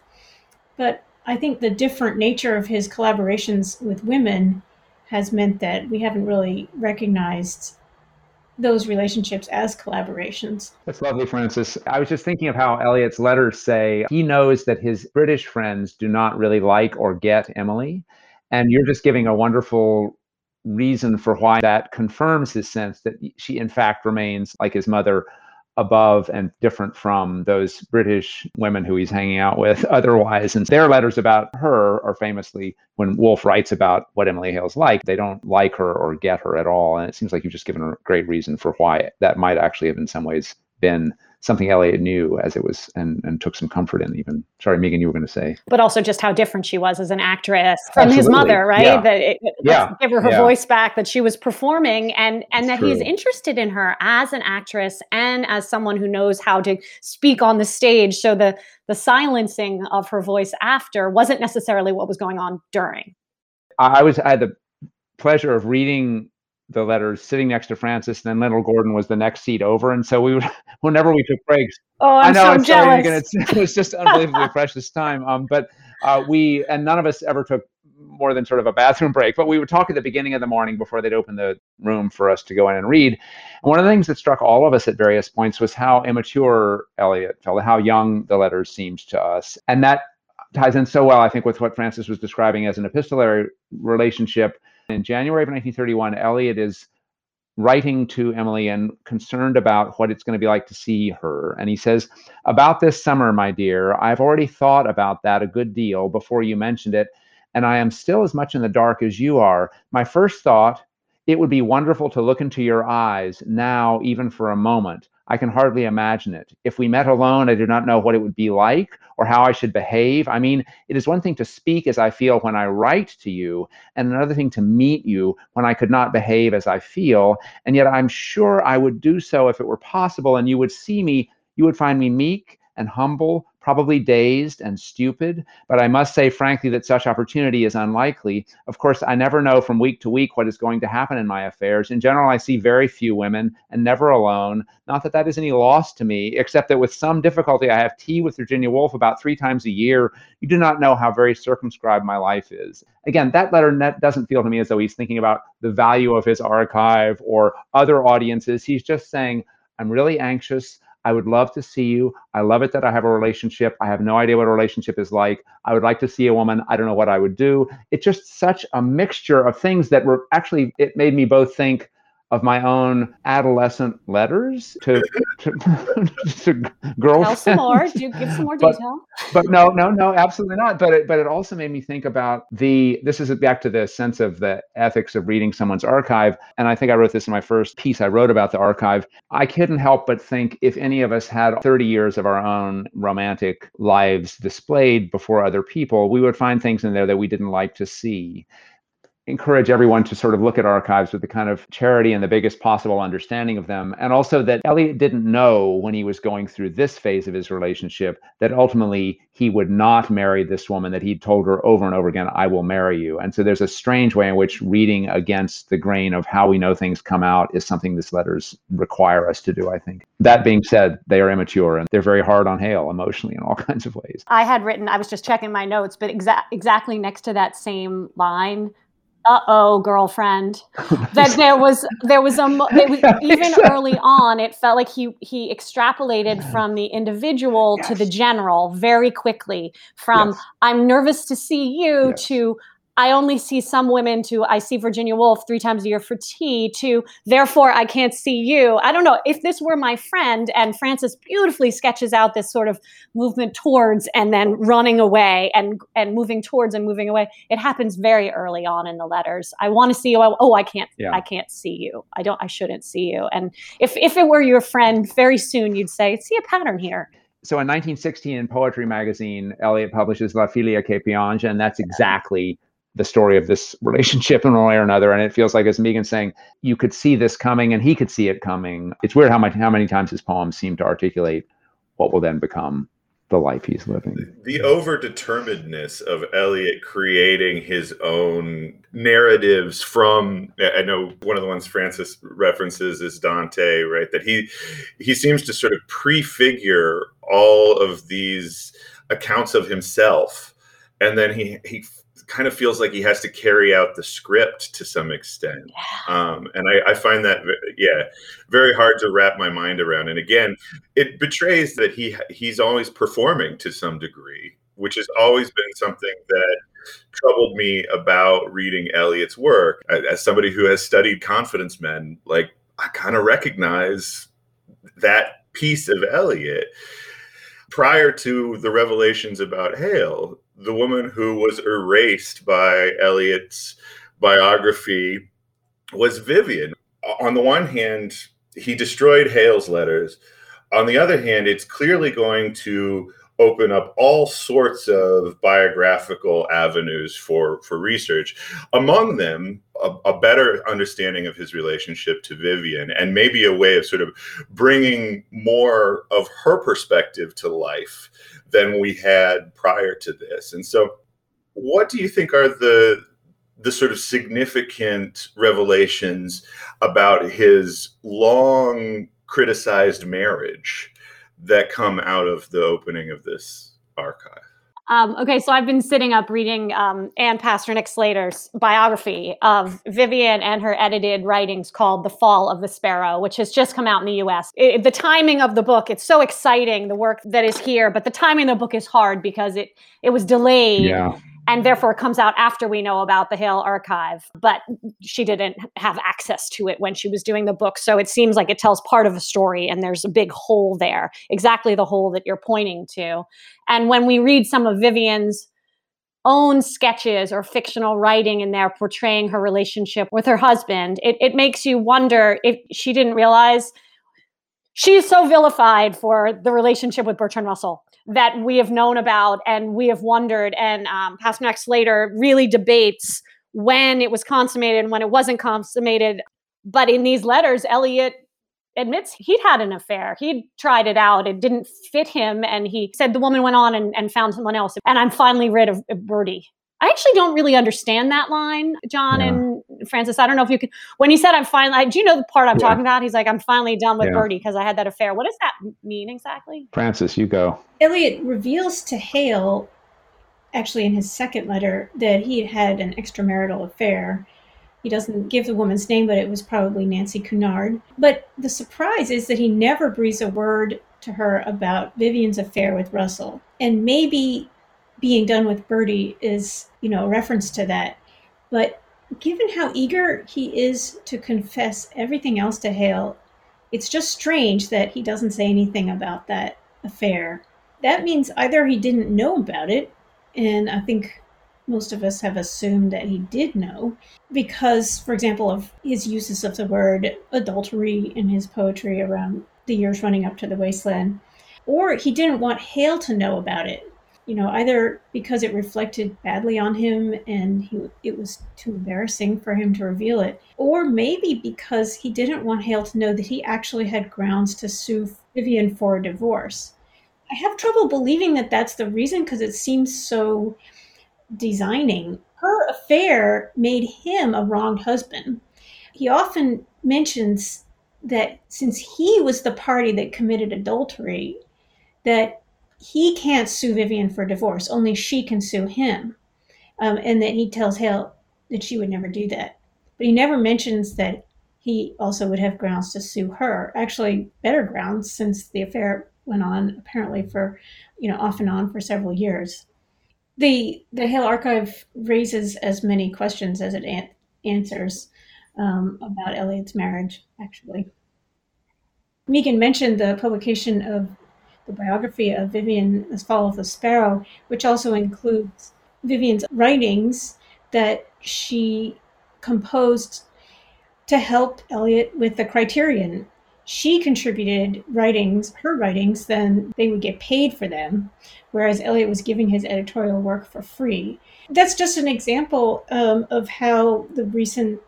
Speaker 2: But I think the different nature of his collaborations with women has meant that we haven't really recognized those relationships as collaborations.
Speaker 3: That's lovely, Frances. I was just thinking of how Eliot's letters say he knows that his British friends do not really like or get Emily. And you're just giving a wonderful reason for why that confirms his sense that she, in fact, remains like his mother above and different from those British women who he's hanging out with otherwise. And their letters about her are famously when Woolf writes about what Emily Hale's like, they don't like her or get her at all. And it seems like you've just given a great reason for why that might actually have in some ways been something Eliot knew as it was and, and took some comfort in even. Sorry, Megan, you were going to say.
Speaker 4: But also just how different she was as an actress from Absolutely. his mother, right? Yeah. That it, yeah. give her her yeah. voice back, that she was performing and, and that true. he's interested in her as an actress and as someone who knows how to speak on the stage. So the, the silencing of her voice after wasn't necessarily what was going on during.
Speaker 3: I was, I had the pleasure of reading the letters sitting next to Frances, and then Lyndall Gordon was the next seat over. And so we would, whenever we took breaks,
Speaker 4: oh, I'm I know, so jealous.
Speaker 3: it's, it was just unbelievably precious time. Um, but uh, we, and none of us ever took more than sort of a bathroom break, but we would talk at the beginning of the morning before they'd open the room for us to go in and read. And one of the things that struck all of us at various points was how immature Eliot felt, how young the letters seemed to us. And that ties in so well, I think, with what Frances was describing as an epistolary relationship in January of 1931, Eliot is writing to Emily and concerned about what it's going to be like to see her. And he says, About this summer, my dear, I've already thought about that a good deal before you mentioned it, and I am still as much in the dark as you are. My first thought, it would be wonderful to look into your eyes now, even for a moment. I can hardly imagine it. If we met alone, I do not know what it would be like or how I should behave. I mean, it is one thing to speak as I feel when I write to you, and another thing to meet you when I could not behave as I feel. And yet I'm sure I would do so if it were possible, and you would see me, you would find me meek and humble, probably dazed and stupid. But I must say, frankly, that such opportunity is unlikely. Of course, I never know from week to week what is going to happen in my affairs. In general, I see very few women and never alone. Not that that is any loss to me, except that with some difficulty, I have tea with Virginia Woolf about three times a year. You do not know how very circumscribed my life is. Again, that letter net doesn't feel to me as though he's thinking about the value of his archive or other audiences. He's just saying, I'm really anxious. I would love to see you. I love it that I have a relationship. I have no idea what a relationship is like. I would like to see a woman. I don't know what I would do. It's just such a mixture of things that were actually, it made me both think, of my own adolescent letters to to, to girlfriends. Tell
Speaker 4: some more. Do give some more detail.
Speaker 3: But, but no, no, no, absolutely not. But it, but it also made me think about the. This is back to the sense of the ethics of reading someone's archive. And I think I wrote this in my first piece I wrote about the archive. I couldn't help but think if any of us had 30 years of our own romantic lives displayed before other people, we would find things in there that we didn't like to see encourage everyone to sort of look at archives with the kind of charity and the biggest possible understanding of them. And also that Eliot didn't know when he was going through this phase of his relationship that ultimately he would not marry this woman, that he'd told her over and over again, I will marry you. And so there's a strange way in which reading against the grain of how we know things come out is something these letters require us to do, I think. That being said, they are immature and they're very hard on Hale emotionally in all kinds of ways.
Speaker 4: I had written, I was just checking my notes, but exa- exactly next to that same line uh-oh girlfriend that there was there was a was, even early on it felt like he he extrapolated from the individual yes. to the general very quickly from yes. i'm nervous to see you yes. to I only see some women to I see Virginia Woolf three times a year for tea to therefore I can't see you. I don't know if this were my friend and Frances beautifully sketches out this sort of movement towards and then running away and and moving towards and moving away. It happens very early on in the letters. I want to see you. oh, I can't yeah. I can't see you. I don't I shouldn't see you. And if if it were your friend, very soon you'd say, see a pattern here
Speaker 3: so in 1916 in poetry magazine eliot publishes la figlia piange and that's exactly the story of this relationship in one way or another. And it feels like, as Megan saying, you could see this coming and he could see it coming. It's weird how much how many times his poems seem to articulate what will then become the life he's living.
Speaker 1: The overdeterminedness of Eliot creating his own narratives from I know one of the ones Frances references is Dante, right? That he he seems to sort of prefigure all of these accounts of himself and then he he kind of feels like he has to carry out the script to some extent. Um, and I, I, find that, yeah, very hard to wrap my mind around. And again, it betrays that he he's always performing to some degree, which has always been something that troubled me about reading Eliot's work. As somebody who has studied confidence men, like I kind of recognize that piece of Eliot. Prior to the revelations about Hale, the woman who was erased by Eliot's biography was Vivienne. On the one hand, he destroyed Hale's letters. On the other hand, it's clearly going to open up all sorts of biographical avenues for for research. Among them a, a, better understanding of his relationship to vivienne and maybe a way of sort of bringing more of her perspective to life than we had prior to this. And so what do you think are the the sort of significant revelations about his long criticized marriage that come out of the opening of this archive?
Speaker 4: Um, okay, so I've been sitting up reading um, Ann Pasternak Slater's biography of Vivienne and her edited writings called The Fall of the Sparrow, which has just come out in the US. It, the timing of the book, it's so exciting, the work that is here, but the timing of the book is hard because it, it was delayed.
Speaker 3: Yeah
Speaker 4: and therefore comes out after we know about the Hale archive. But she didn't have access to it when she was doing the book. So it seems like it tells part of a story, and there's a big hole there, exactly the hole that you're pointing to. And when we read some of Vivienne's own sketches or fictional writing in there portraying her relationship with her husband, it, it makes you wonder if she didn't realize she's so vilified for the relationship with Bertrand Russell that we have known about and we have wondered. And um, Pasternak Slater really debates when it was consummated and when it wasn't consummated. But in these letters, Eliot admits he'd had an affair. He'd tried it out. It didn't fit him. And he said the woman went on and, and found someone else. And I'm finally rid of, of Bertie. I actually don't really understand that line, John yeah. and Frances. I don't know if you could. When he said, "I'm finally," do you know the part I'm yeah. talking about? He's like, "I'm finally done with yeah. Bertie because I had that affair." What does that mean exactly?
Speaker 3: Frances, you go.
Speaker 2: Eliot reveals to Hale, actually in his second letter, that he had had an extramarital affair. He doesn't give the woman's name, but it was probably Nancy Cunard. But the surprise is that he never breathes a word to her about Vivienne's affair with Russell. And maybe being done with Bertie is, you know, a reference to that. But given how eager he is to confess everything else to Hale, it's just strange that he doesn't say anything about that affair. That means either he didn't know about it, and I think most of us have assumed that he did know, because, for example, of his uses of the word adultery in his poetry around the years running up to the wasteland, or he didn't want Hale to know about it you know, either because it reflected badly on him and he, it was too embarrassing for him to reveal it, or maybe because he didn't want Hale to know that he actually had grounds to sue Vivienne for a divorce. I have trouble believing that that's the reason because it seems so designing. Her affair made him a wronged husband. He often mentions that since he was the party that committed adultery, that he can't sue Vivienne for divorce. Only she can sue him. Um, and that he tells Hale that she would never do that. But he never mentions that he also would have grounds to sue her. Actually, better grounds since the affair went on apparently for, you know, off and on for several years. The the Hale archive raises as many questions as it an- answers um, about Eliot's marriage. Actually, Megan mentioned the publication of the biography of Vivienne, Fall of the Sparrow, which also includes Vivienne's writings that she composed to help Eliot with the criterion. She contributed writings, her writings, then they would get paid for them, whereas Eliot was giving his editorial work for free. That's just an example um, of how the recent,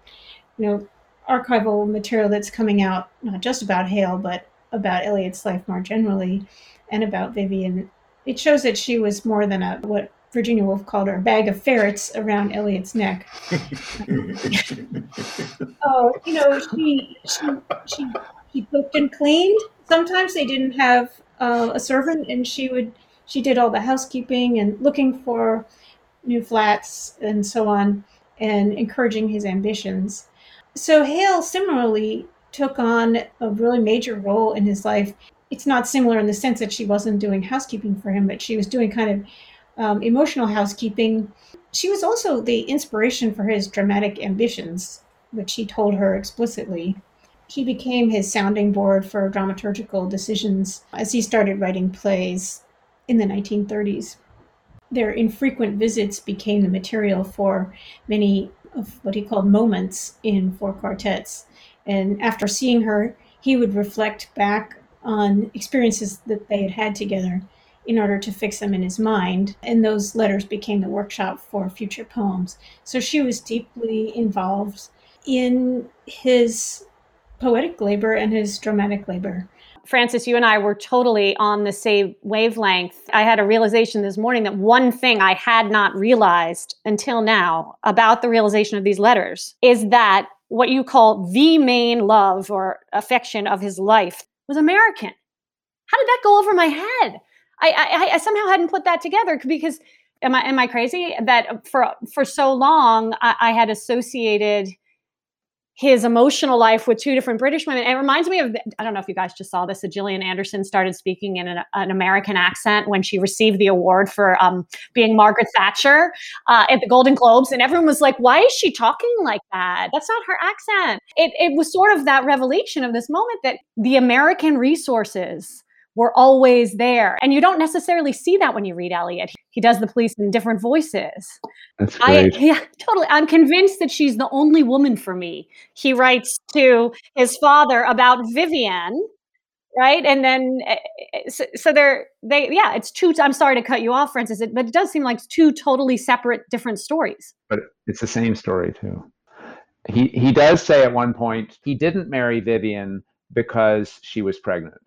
Speaker 2: you know, archival material that's coming out, not just about Hale, but about Eliot's life more generally, and about Vivienne, it shows that she was more than a what Virginia Woolf called her a bag of ferrets around Eliot's neck. oh, you know, she she she she cooked and cleaned. Sometimes they didn't have uh, a servant, and she would she did all the housekeeping and looking for new flats and so on, and encouraging his ambitions. So Hale similarly took on a really major role in his life. It's not similar in the sense that she wasn't doing housekeeping for him, but she was doing kind of um, emotional housekeeping. She was also the inspiration for his dramatic ambitions, which he told her explicitly. He became his sounding board for dramaturgical decisions as he started writing plays in the 1930s. Their infrequent visits became the material for many of what he called moments in four quartets. And after seeing her, he would reflect back on experiences that they had had together in order to fix them in his mind. And those letters became the workshop for future poems. So she was deeply involved in his poetic labor and his dramatic labor.
Speaker 4: Frances, you and I were totally on the same wavelength. I had a realization this morning that one thing I had not realized until now about the realization of these letters is that what you call the main love or affection of his life was American. How did that go over my head? I, I, I somehow hadn't put that together because am I am I crazy that uh, for for so long I, I had associated his emotional life with two different British women. It reminds me of, I don't know if you guys just saw this, that Gillian Anderson started speaking in an, an American accent when she received the award for um, being Margaret Thatcher uh, at the Golden Globes. And everyone was like, why is she talking like that? That's not her accent. It, it was sort of that revelation of this moment that the American resources were always there. And you don't necessarily see that when you read Eliot. He does the police in different voices.
Speaker 3: That's great.
Speaker 4: I, yeah, totally. I'm convinced that she's the only woman for me. He writes to his father about Vivienne, right? And then, eh, eh, so, so they're, they, yeah, it's two, I'm sorry to cut you off, Frances, but it does seem like two totally separate, different stories.
Speaker 3: But it's the same story, too. He, he does say at one point he didn't marry Vivienne because she was pregnant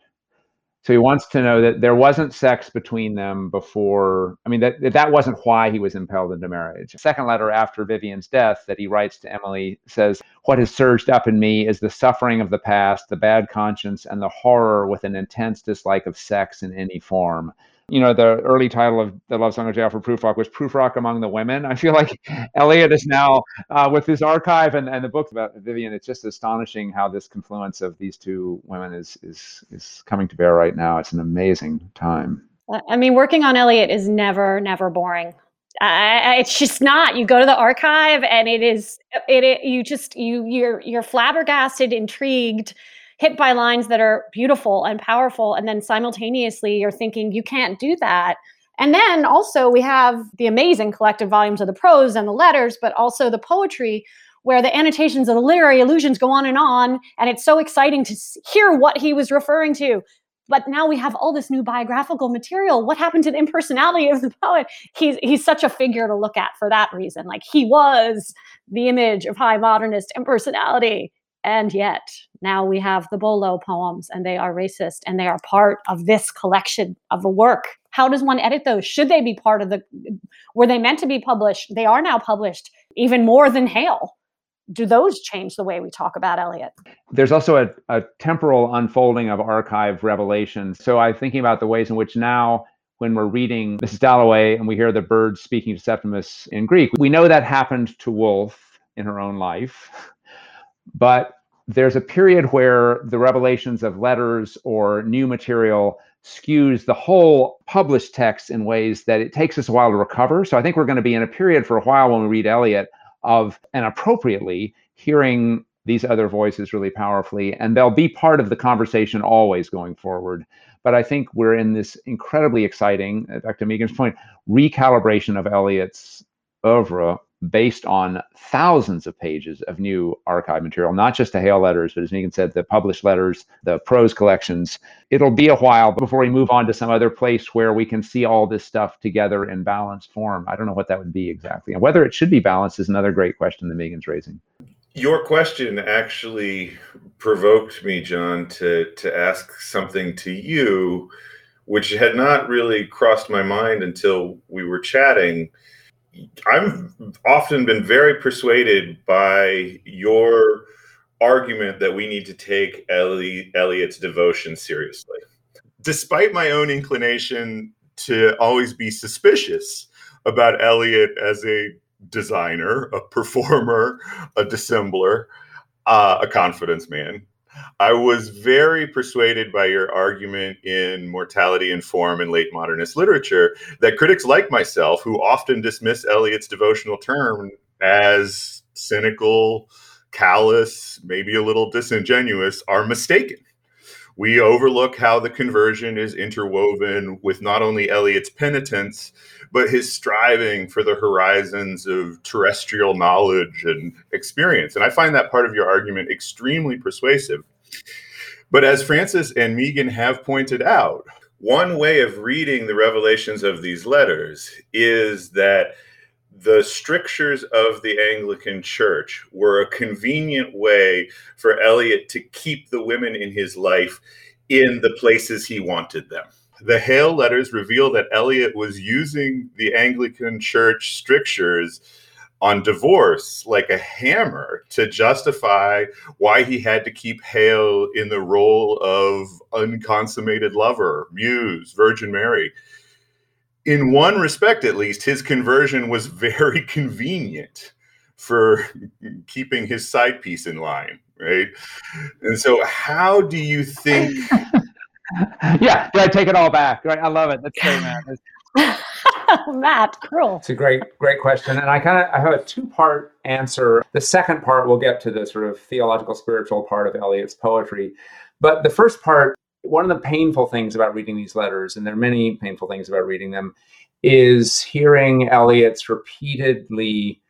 Speaker 3: so he wants to know that there wasn't sex between them before. I mean, that that wasn't why he was impelled into marriage. Second letter after Vivienne's death that he writes to Emily says, "What has surged up in me is the suffering of the past, the bad conscience, and the horror with an intense dislike of sex in any form." You know, the early title of the Love Song of J. Alfred Prufrock was Prufrock Among the Women. I feel like Eliot is now, uh, with his archive and, and the book about Vivian, it's just astonishing how this confluence of these two women is, is, is coming to bear right now. It's an amazing time.
Speaker 4: I mean, working on Eliot is never, never boring. It's just not. You go to the archive, and it is it, it. You just you you're you're flabbergasted, intrigued, hit by lines that are beautiful and powerful and then simultaneously you're thinking you can't do that. And then also we have the amazing collected volumes of the prose and the letters but also the poetry where the annotations of the literary allusions go on and on and it's so exciting to hear what he was referring to. But now we have all this new biographical material. What happened to the impersonality of the poet? He's he's such a figure to look at for that reason. Like he was the image of high modernist impersonality and yet now we have the Bolo poems and they are racist and they are part of this collection of a work. How does one edit those? Should they be part of the, were they meant to be published? They are now published even more than Hale. Do those change the way we talk about Eliot?
Speaker 3: There's also a, a temporal unfolding of archive revelations. So I'm thinking about the ways in which now when we're reading Mrs. Dalloway and we hear the birds speaking to Septimus in Greek. We know that happened to Woolf in her own life. But there's a period where the revelations of letters or new material skews the whole published text in ways that it takes us a while to recover. So I think we're going to be in a period for a while when we read Eliot of, and appropriately, hearing these other voices really powerfully. And they'll be part of the conversation always going forward. But I think we're in this incredibly exciting, uh, back to Megan's point, recalibration of Eliot's oeuvre based on thousands of pages of new archive material, not just the Hale letters, but as Megan said, the published letters, the prose collections. It'll be a while before we move on to some other place where we can see all this stuff together in balanced form. I don't know what that would be exactly. And whether it should be balanced is another great question that Megan's raising.
Speaker 1: Your question actually provoked me, John, to, to ask something to you, which had not really crossed my mind until we were chatting I've often been very persuaded by your argument that we need to take Ellie, Eliot's devotion seriously. Despite my own inclination to always be suspicious about Eliot as a designer, a performer, a dissembler, uh, a confidence man. I was very persuaded by your argument in Mortality and Form in late modernist literature that critics like myself, who often dismiss Eliot's devotional term as cynical, callous, maybe a little disingenuous, are mistaken. We overlook how the conversion is interwoven with not only Eliot's penitence, but his striving for the horizons of terrestrial knowledge and experience. And I find that part of your argument extremely persuasive. But as Frances and Megan have pointed out, one way of reading the revelations of these letters is that the strictures of the Anglican Church were a convenient way for Eliot to keep the women in his life in the places he wanted them. The Hale letters reveal that Eliot was using the Anglican Church strictures on divorce like a hammer to justify why he had to keep Hale in the role of unconsummated lover, muse, Virgin Mary in one respect at least, his conversion was very convenient for keeping his side piece in line, right? And so, how do you think?
Speaker 3: yeah, I take it all back? Right, I love it. That's great, man.
Speaker 4: Matt, cruel.
Speaker 3: It's a great, great question, and I kind of I have a two-part answer. The second part we'll get to the sort of theological, spiritual part of Eliot's poetry, but the first part one of the painful things about reading these letters, and there are many painful things about reading them, is hearing Eliot's repeatedly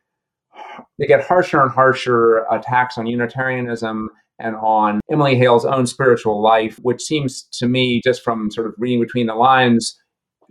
Speaker 3: they get harsher and harsher attacks on Unitarianism and on Emily Hale's own spiritual life, which seems to me, just from sort of reading between the lines,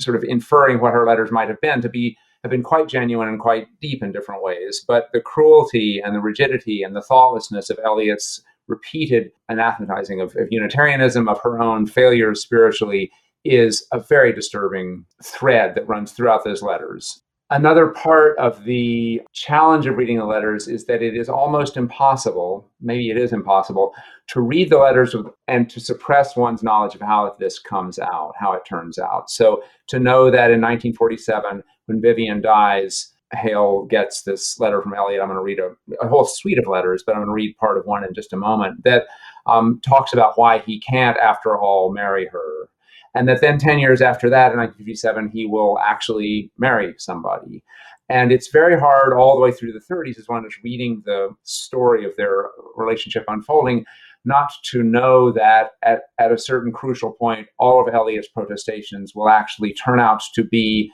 Speaker 3: sort of inferring what her letters might have been, to be have been quite genuine and quite deep in different ways. But the cruelty and the rigidity and the thoughtlessness of Eliot's repeated anathematizing of, of Unitarianism, of her own failures spiritually, is a very disturbing thread that runs throughout those letters. Another part of the challenge of reading the letters is that it is almost impossible, maybe it is impossible, to read the letters and to suppress one's knowledge of how this comes out, how it turns out. So to know that in 1947, when Vivienne dies, Hale gets this letter from Eliot. I'm going to read a, a, whole suite of letters, but I'm going to read part of one in just a moment that um, talks about why he can't, after all, marry her. And that then 10 years after that, in 1957, he will actually marry somebody. And it's very hard all the way through the 30s as one is reading the story of their relationship unfolding, not to know that at, at a certain crucial point, all of Eliot's protestations will actually turn out to be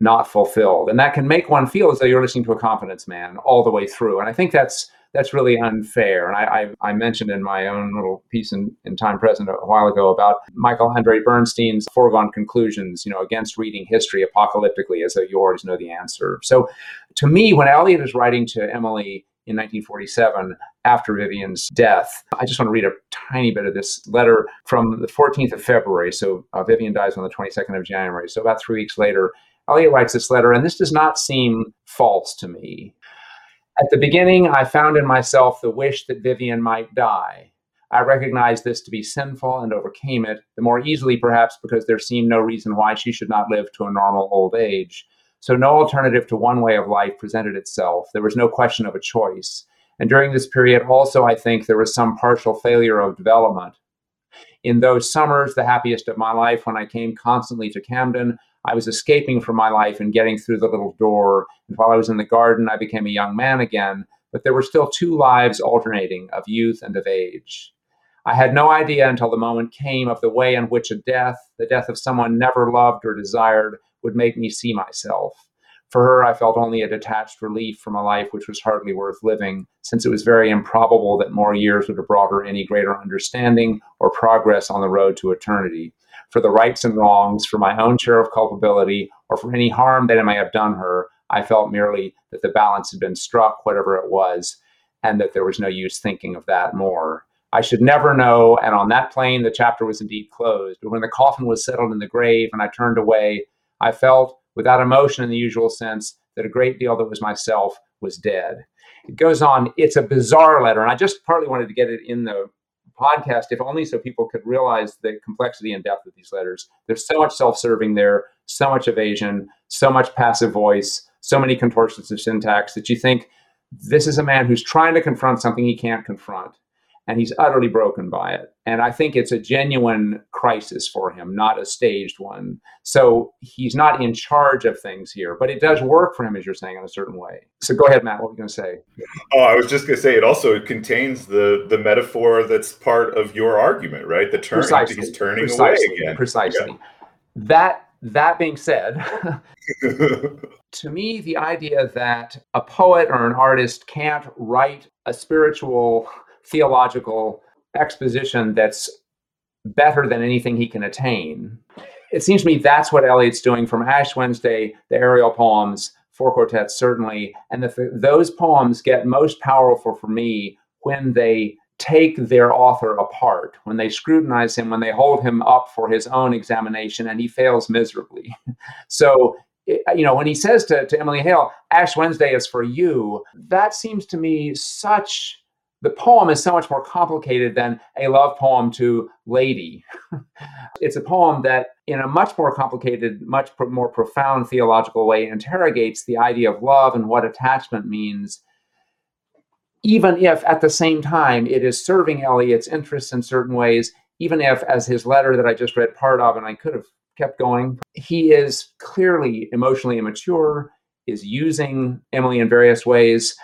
Speaker 3: not fulfilled. And that can make one feel as though you're listening to a confidence man all the way through. And I think that's that's really unfair. And I, I, I mentioned in my own little piece in, in Time Present a while ago about Michael Andre Bernstein's foregone conclusions, you know, against reading history apocalyptically as though you always know the answer. So to me, when Eliot is writing to Emily in 1947 after Vivienne's death. I just want to read a tiny bit of this letter from the 14th of February. So uh, Vivienne dies on the 22nd of January. So about three weeks later, Eliot writes this letter, and this does not seem false to me. At the beginning, I found in myself the wish that Vivienne might die. I recognized this to be sinful and overcame it, the more easily perhaps because there seemed no reason why she should not live to a normal old age. So no alternative to one way of life presented itself. There was no question of a choice. And during this period, also, I think there was some partial failure of development. In those summers, the happiest of my life, when I came constantly to Campden, I was escaping from my life and getting through the little door. And while I was in the garden, I became a young man again. But there were still two lives alternating of youth and of age. I had no idea until the moment came of the way in which a death, the death of someone never loved or desired, would make me see myself. For her, I felt only a detached relief from a life which was hardly worth living, since it was very improbable that more years would have brought her any greater understanding or progress on the road to eternity for the rights and wrongs, for my own share of culpability, or for any harm that I may have done her. I felt merely that the balance had been struck, whatever it was, and that there was no use thinking of that more. I should never know, and on that plane the chapter was indeed closed. But when the coffin was settled in the grave and I turned away, I felt, without emotion in the usual sense, that a great deal that was myself was dead. It goes on, it's a bizarre letter, and I just partly wanted to get it in the podcast, if only so people could realize the complexity and depth of these letters. There's so much self serving there, so much evasion, so much passive voice, so many contortions of syntax that you think this is a man who's trying to confront something he can't confront and he's utterly broken by it. And I think it's a genuine crisis for him, not a staged one. So he's not in charge of things here, but it does work for him, as you're saying, in a certain way. So go ahead, Matt. What were you going to say?
Speaker 1: Oh, I was just going to say it also contains the the metaphor that's part of your argument, right? The turn
Speaker 3: Precisely.
Speaker 1: he's turning
Speaker 3: Precisely.
Speaker 1: away again.
Speaker 3: Precisely. Yeah. That that being said, to me, the idea that a poet or an artist can't write a spiritual theological exposition that's better than anything he can attain. It seems to me that's what Eliot's doing from Ash Wednesday, the Ariel poems, four quartets certainly, and the, those poems get most powerful for me when they take their author apart, when they scrutinize him, when they hold him up for his own examination, and he fails miserably. so uh, you know, when he says to, to Emily Hale, Ash Wednesday is for you, that seems to me such the poem is so much more complicated than a love poem to lady. it's a poem that, in a much more complicated, much more profound theological way, interrogates the idea of love and what attachment means, even if at the same time it is serving Eliot's interests in certain ways, even if, as his letter that I just read part of, and I could have kept going, he is clearly emotionally immature, is using Emily in various ways.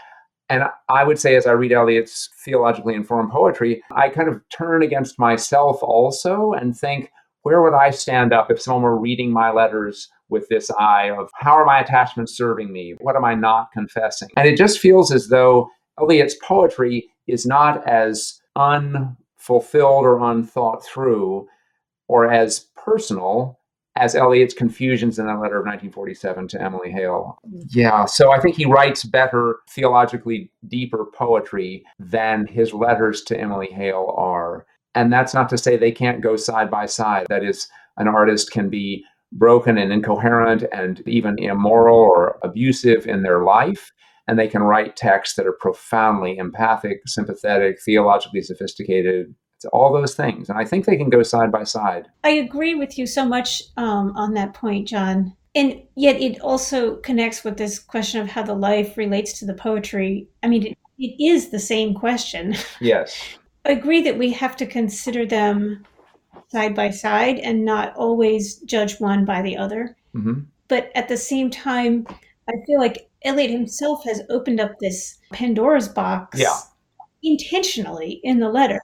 Speaker 3: And I would say, as I read Eliot's theologically informed poetry, I kind of turn against myself also and think, where would I stand up if someone were reading my letters with this eye of how are my attachments serving me? What am I not confessing? And it just feels as though Eliot's poetry is not as unfulfilled or unthought through or as personal as Eliot's confusions in that letter of 1947 to Emily Hale. Mm-hmm. Yeah, so I think he writes better, theologically deeper poetry than his letters to Emily Hale are. And that's not to say they can't go side by side. That is, an artist can be broken and incoherent and even immoral or abusive in their life. And they can write texts that are profoundly empathic, sympathetic, theologically sophisticated, it's all those things. And I think they can go side by side.
Speaker 2: I agree with you so much um, on that point, John. And yet it also connects with this question of how the life relates to the poetry. I mean, it, it is the same question.
Speaker 3: Yes.
Speaker 2: I agree that we have to consider them side by side and not always judge one by the other. Mm-hmm. But at the same time, I feel like Eliot himself has opened up this Pandora's box
Speaker 3: yeah.
Speaker 2: intentionally in the letter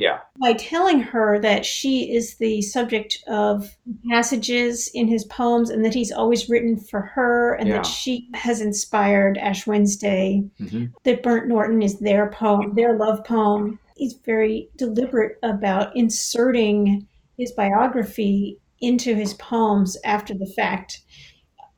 Speaker 3: yeah.
Speaker 2: By telling her that she is the subject of passages in his poems and that he's always written for her and yeah. that she has inspired Ash Wednesday, mm-hmm. that Burnt Norton is their poem, their love poem. He's very deliberate about inserting his biography into his poems after the fact.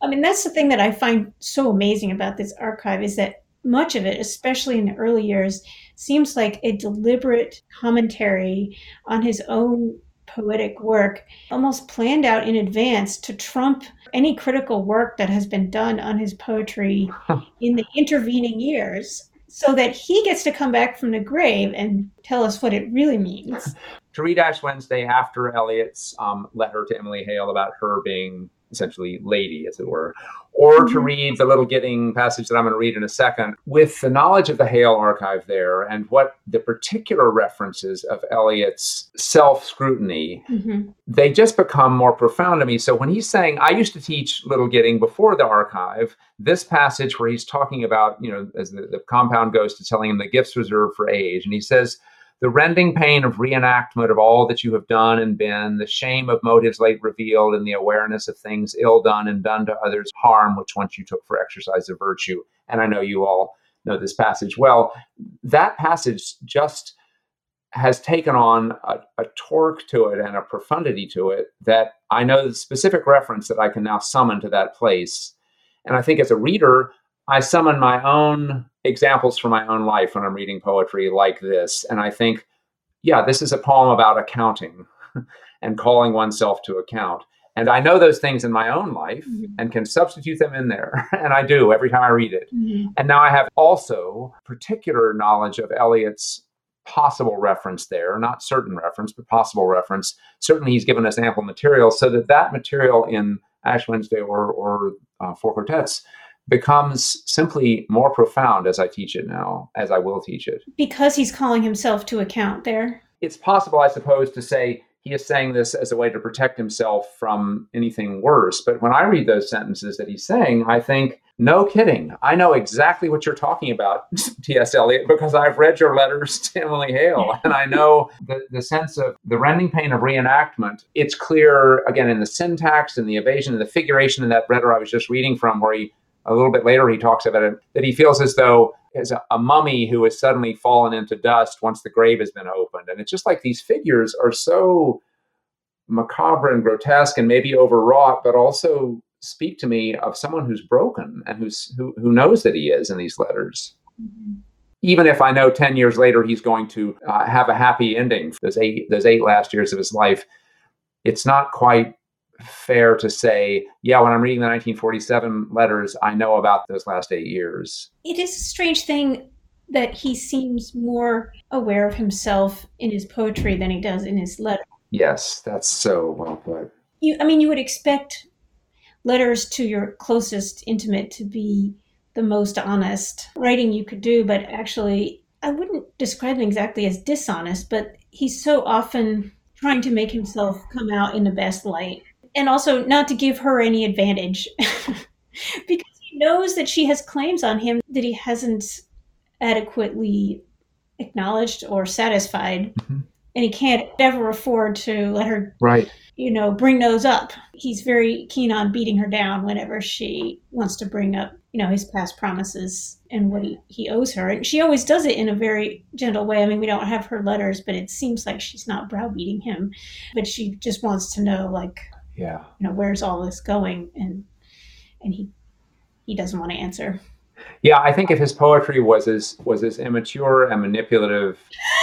Speaker 2: I mean, that's the thing that I find so amazing about this archive is that much of it, especially in the early years, seems like a deliberate commentary on his own poetic work, almost planned out in advance to trump any critical work that has been done on his poetry in the intervening years, so that he gets to come back from the grave and tell us what it really means.
Speaker 3: to read Ash Wednesday after Eliot's um, letter to Emily Hale about her being essentially lady, as it were, or to mm-hmm. read the little Gidding passage that I'm going to read in a second, with the knowledge of the Hale archive there and what the particular references of Eliot's self scrutiny, mm-hmm. they just become more profound to me. So when he's saying, I used to teach little Gidding before the archive, this passage where he's talking about, you know, as the, the compound ghost to telling him the gifts reserved for age, and he says, the rending pain of reenactment of all that you have done and been, the shame of motives late revealed, and the awareness of things ill done and done to others harm, which once you took for exercise of virtue. And I know you all know this passage well. That passage just has taken on a, a, torque to it and a profundity to it that I know the specific reference that I can now summon to that place. And I think as a reader, I summon my own examples from my own life when I'm reading poetry like this. And I think, yeah, this is a poem about accounting and calling oneself to account. And I know those things in my own life mm-hmm. and can substitute them in there. and I do every time I read it. Mm-hmm. And now I have also particular knowledge of Eliot's possible reference there, not certain reference, but possible reference. Certainly, he's given us ample material so that that material in Ash Wednesday or, or uh, Four Quartets becomes simply more profound as I teach it now, as I will teach it.
Speaker 2: Because he's calling himself to account there.
Speaker 3: It's possible, I suppose, to say he is saying this as a way to protect himself from anything worse. But when I read those sentences that he's saying, I think, no kidding. I know exactly what you're talking about, T.S. Eliot, because I've read your letters to Emily Hale. And I know the, the sense of the rending pain of reenactment. It's clear, again, in the syntax and the evasion and the figuration in that letter I was just reading from, where he, a little bit later, he talks about it, that he feels as though as a, a mummy who has suddenly fallen into dust once the grave has been opened. And it's just like these figures are so macabre and grotesque and maybe overwrought, but also speak to me of someone who's broken and who's who, who knows that he is in these letters. Mm-hmm. Even if I know 10 years later he's going to uh, have a happy ending those eight, those eight last years of his life, it's not quite fair to say, yeah, when I'm reading the 1947 letters, I know about those last eight years.
Speaker 2: It is a strange thing that he seems more aware of himself in his poetry than he does in his letter.
Speaker 3: Yes, that's so well put.
Speaker 2: You, I mean, you would expect letters to your closest intimate to be the most honest writing you could do, but actually, I wouldn't describe him exactly as dishonest, but he's so often trying to make himself come out in the best light and also not to give her any advantage. Because he knows that she has claims on him that he hasn't adequately acknowledged or satisfied. Mm-hmm. and he can't ever afford to let her
Speaker 3: right.
Speaker 2: you know bring those up. He's very keen on beating her down whenever she wants to bring up you know his past promises and what he, he owes her. And she always does it in a very gentle way. I mean we don't have her letters but it seems like she's not browbeating him. But she just wants to know like
Speaker 3: yeah.
Speaker 2: You know where's all this going? And and he he doesn't want to answer.
Speaker 3: Yeah i think if his poetry was as was as immature and manipulative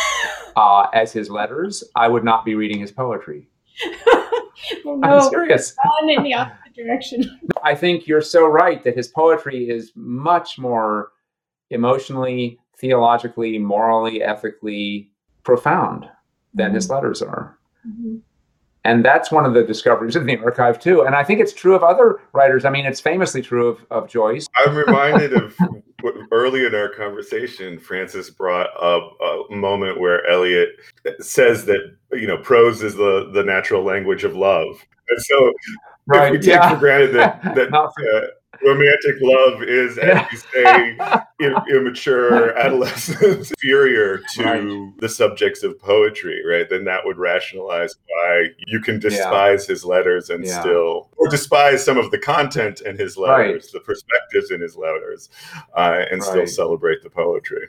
Speaker 3: uh, as his letters i would not be reading his poetry. Well, no, i'm serious
Speaker 2: gone in the opposite direction.
Speaker 3: I think you're so right that his poetry is much more emotionally theologically morally ethically profound than mm-hmm. his letters are. Mm-hmm and that's one of the discoveries of the archive too. And i think it's true of other writers. I mean it's famously true of, of joyce.
Speaker 1: I'm reminded of early in our conversation frances brought up a moment where eliot says that you know prose is the the natural language of love. And so right, if we take yeah. for granted that that uh, romantic love is, as you say, immature adolescence, inferior to right. the subjects of poetry, right? Then that would rationalize why you can despise yeah. his letters and yeah. still, or despise some of the content in his letters, right. the perspectives in his letters, uh, and right. still celebrate the poetry.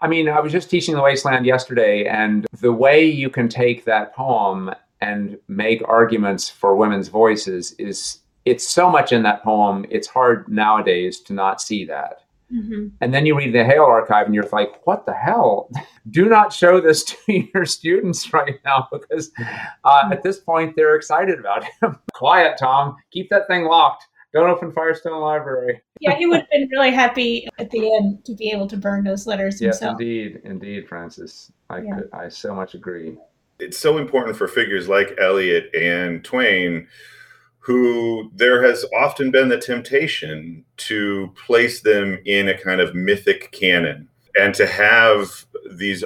Speaker 3: I mean, I was just teaching The Wasteland yesterday, and the way you can take that poem and make arguments for women's voices is it's so much in that poem. It's hard nowadays to not see that. Mm-hmm. And then you read the Hale archive and you're like, what the hell? Do not show this to your students right now because uh, at this point they're excited about him. Quiet, Tom. Keep that thing locked. Don't open Firestone Library.
Speaker 2: yeah, he would have been really happy at the end to be able to burn those letters
Speaker 3: yes,
Speaker 2: himself.
Speaker 3: indeed. Indeed, Frances. I, yeah. could, I so much agree.
Speaker 1: It's so important for figures like Eliot and Twain who there has often been the temptation to place them in a kind of mythic canon and to have these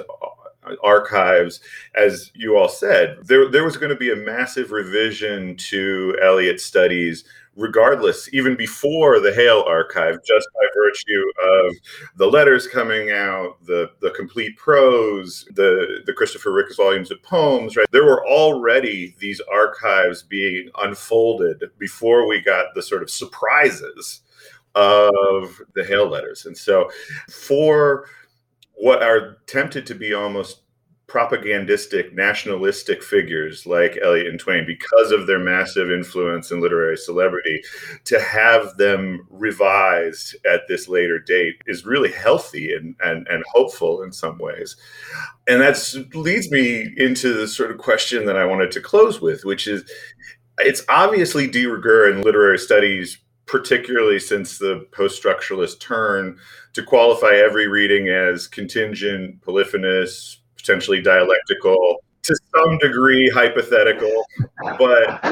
Speaker 1: archives as you all said there, there was going to be a massive revision to eliot's studies regardless, even before the Hale archive, just by virtue of the letters coming out, the the complete prose, the the Christopher Ricks volumes of poems, right? There were already these archives being unfolded before we got the sort of surprises of the Hale letters. And so for what are tempted to be almost propagandistic, nationalistic figures like Eliot and Twain, because of their massive influence and literary celebrity, to have them revised at this later date is really healthy and, and, and hopeful in some ways. And that leads me into the sort of question that I wanted to close with, which is it's obviously de rigueur in literary studies particularly since the post structuralist turn, to qualify every reading as contingent, polyphonous, potentially dialectical, to some degree hypothetical, but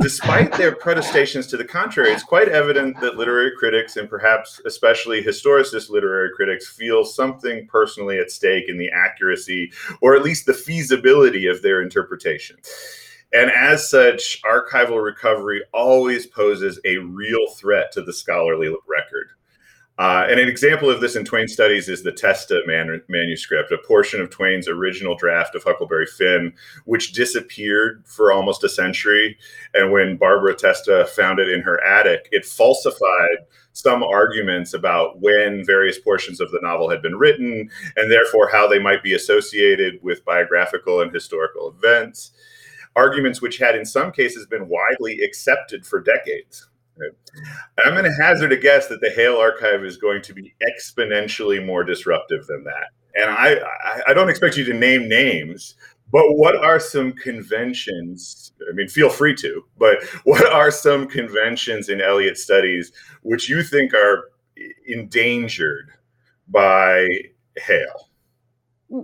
Speaker 1: despite their protestations to the contrary, it's quite evident that literary critics and perhaps especially historicist literary critics feel something personally at stake in the accuracy or at least the feasibility of their interpretation. And as such, archival recovery always poses a real threat to the scholarly record. Uh, and an example of this in Twain studies is the Testa man- manuscript, a portion of Twain's original draft of Huckleberry Finn, which disappeared for almost a century. And when Barbara Testa found it in her attic, it falsified some arguments about when various portions of the novel had been written, and therefore how they might be associated with biographical and historical events. Arguments which had, in some cases, been widely accepted for decades. I'm going to hazard a guess that the Hale archive is going to be exponentially more disruptive than that. And I, I don't expect you to name names, but what are some conventions? I mean, feel free to, but what are some conventions in Eliot studies which you think are endangered by Hale?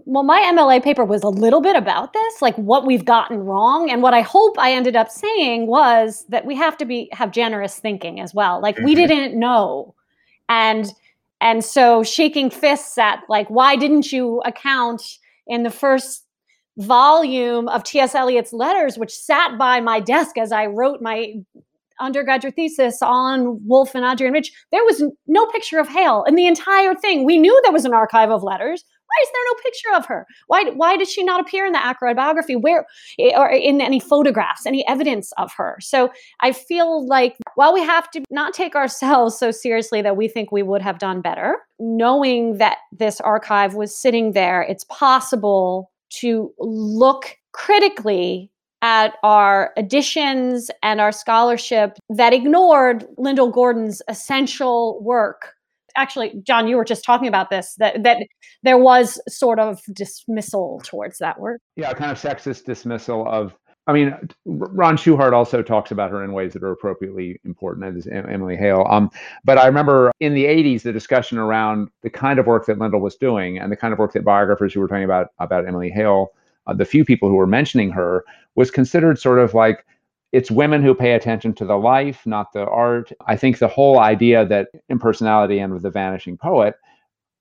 Speaker 4: Well, my MLA paper was a little bit about this, like what we've gotten wrong. And what I hope I ended up saying was that we have to be have generous thinking as well. Like mm-hmm. we didn't know. And and so shaking fists at like, why didn't you account in the first volume of T.S. Eliot's letters, which sat by my desk as I wrote my undergraduate thesis on Woolf and Adrienne Rich, there was no picture of Hale in the entire thing. We knew there was an archive of letters. Why is there no picture of her? Why, why does she not appear in the Ackroyd biography? Where eh, or in any photographs, any evidence of her? So I feel like while we have to not take ourselves so seriously that we think we would have done better, knowing that this archive was sitting there, it's possible to look critically at our editions and our scholarship that ignored Lyndall Gordon's essential work actually john you were just talking about this that that there was sort of dismissal towards that work.
Speaker 3: Yeah kind of sexist dismissal of i mean ron schuchard also talks about her in ways that are appropriately important as emily hale. Um, but i remember in the 80s the discussion around the kind of work that lyndall was doing and the kind of work that biographers who were talking about about emily hale uh, the few people who were mentioning her was considered sort of like it's women who pay attention to the life, not the art. I think the whole idea that impersonality and with the vanishing poet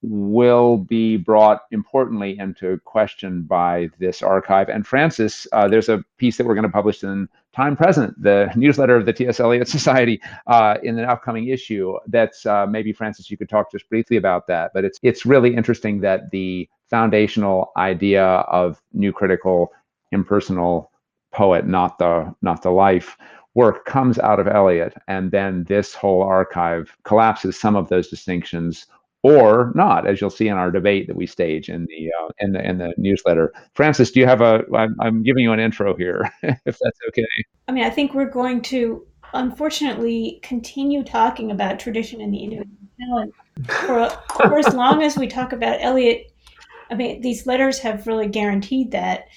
Speaker 3: will be brought importantly into question by this archive. And Frances, uh, there's a piece that we're going to publish in Time Present, the newsletter of the T.S. Eliot Society, uh, in an upcoming issue. That's uh, maybe Frances, you could talk just briefly about that. But it's it's really interesting that the foundational idea of new critical impersonal poet, not the not the life work comes out of Eliot, and then this whole archive collapses some of those distinctions, or not, as you'll see in our debate that we stage in the uh, in the in the newsletter. Frances, do you have a? I'm, I'm giving you an intro here, if that's okay.
Speaker 2: I mean, I think we're going to unfortunately continue talking about tradition in the individual for, for as long as we talk about Eliot. I mean, these letters have really guaranteed that.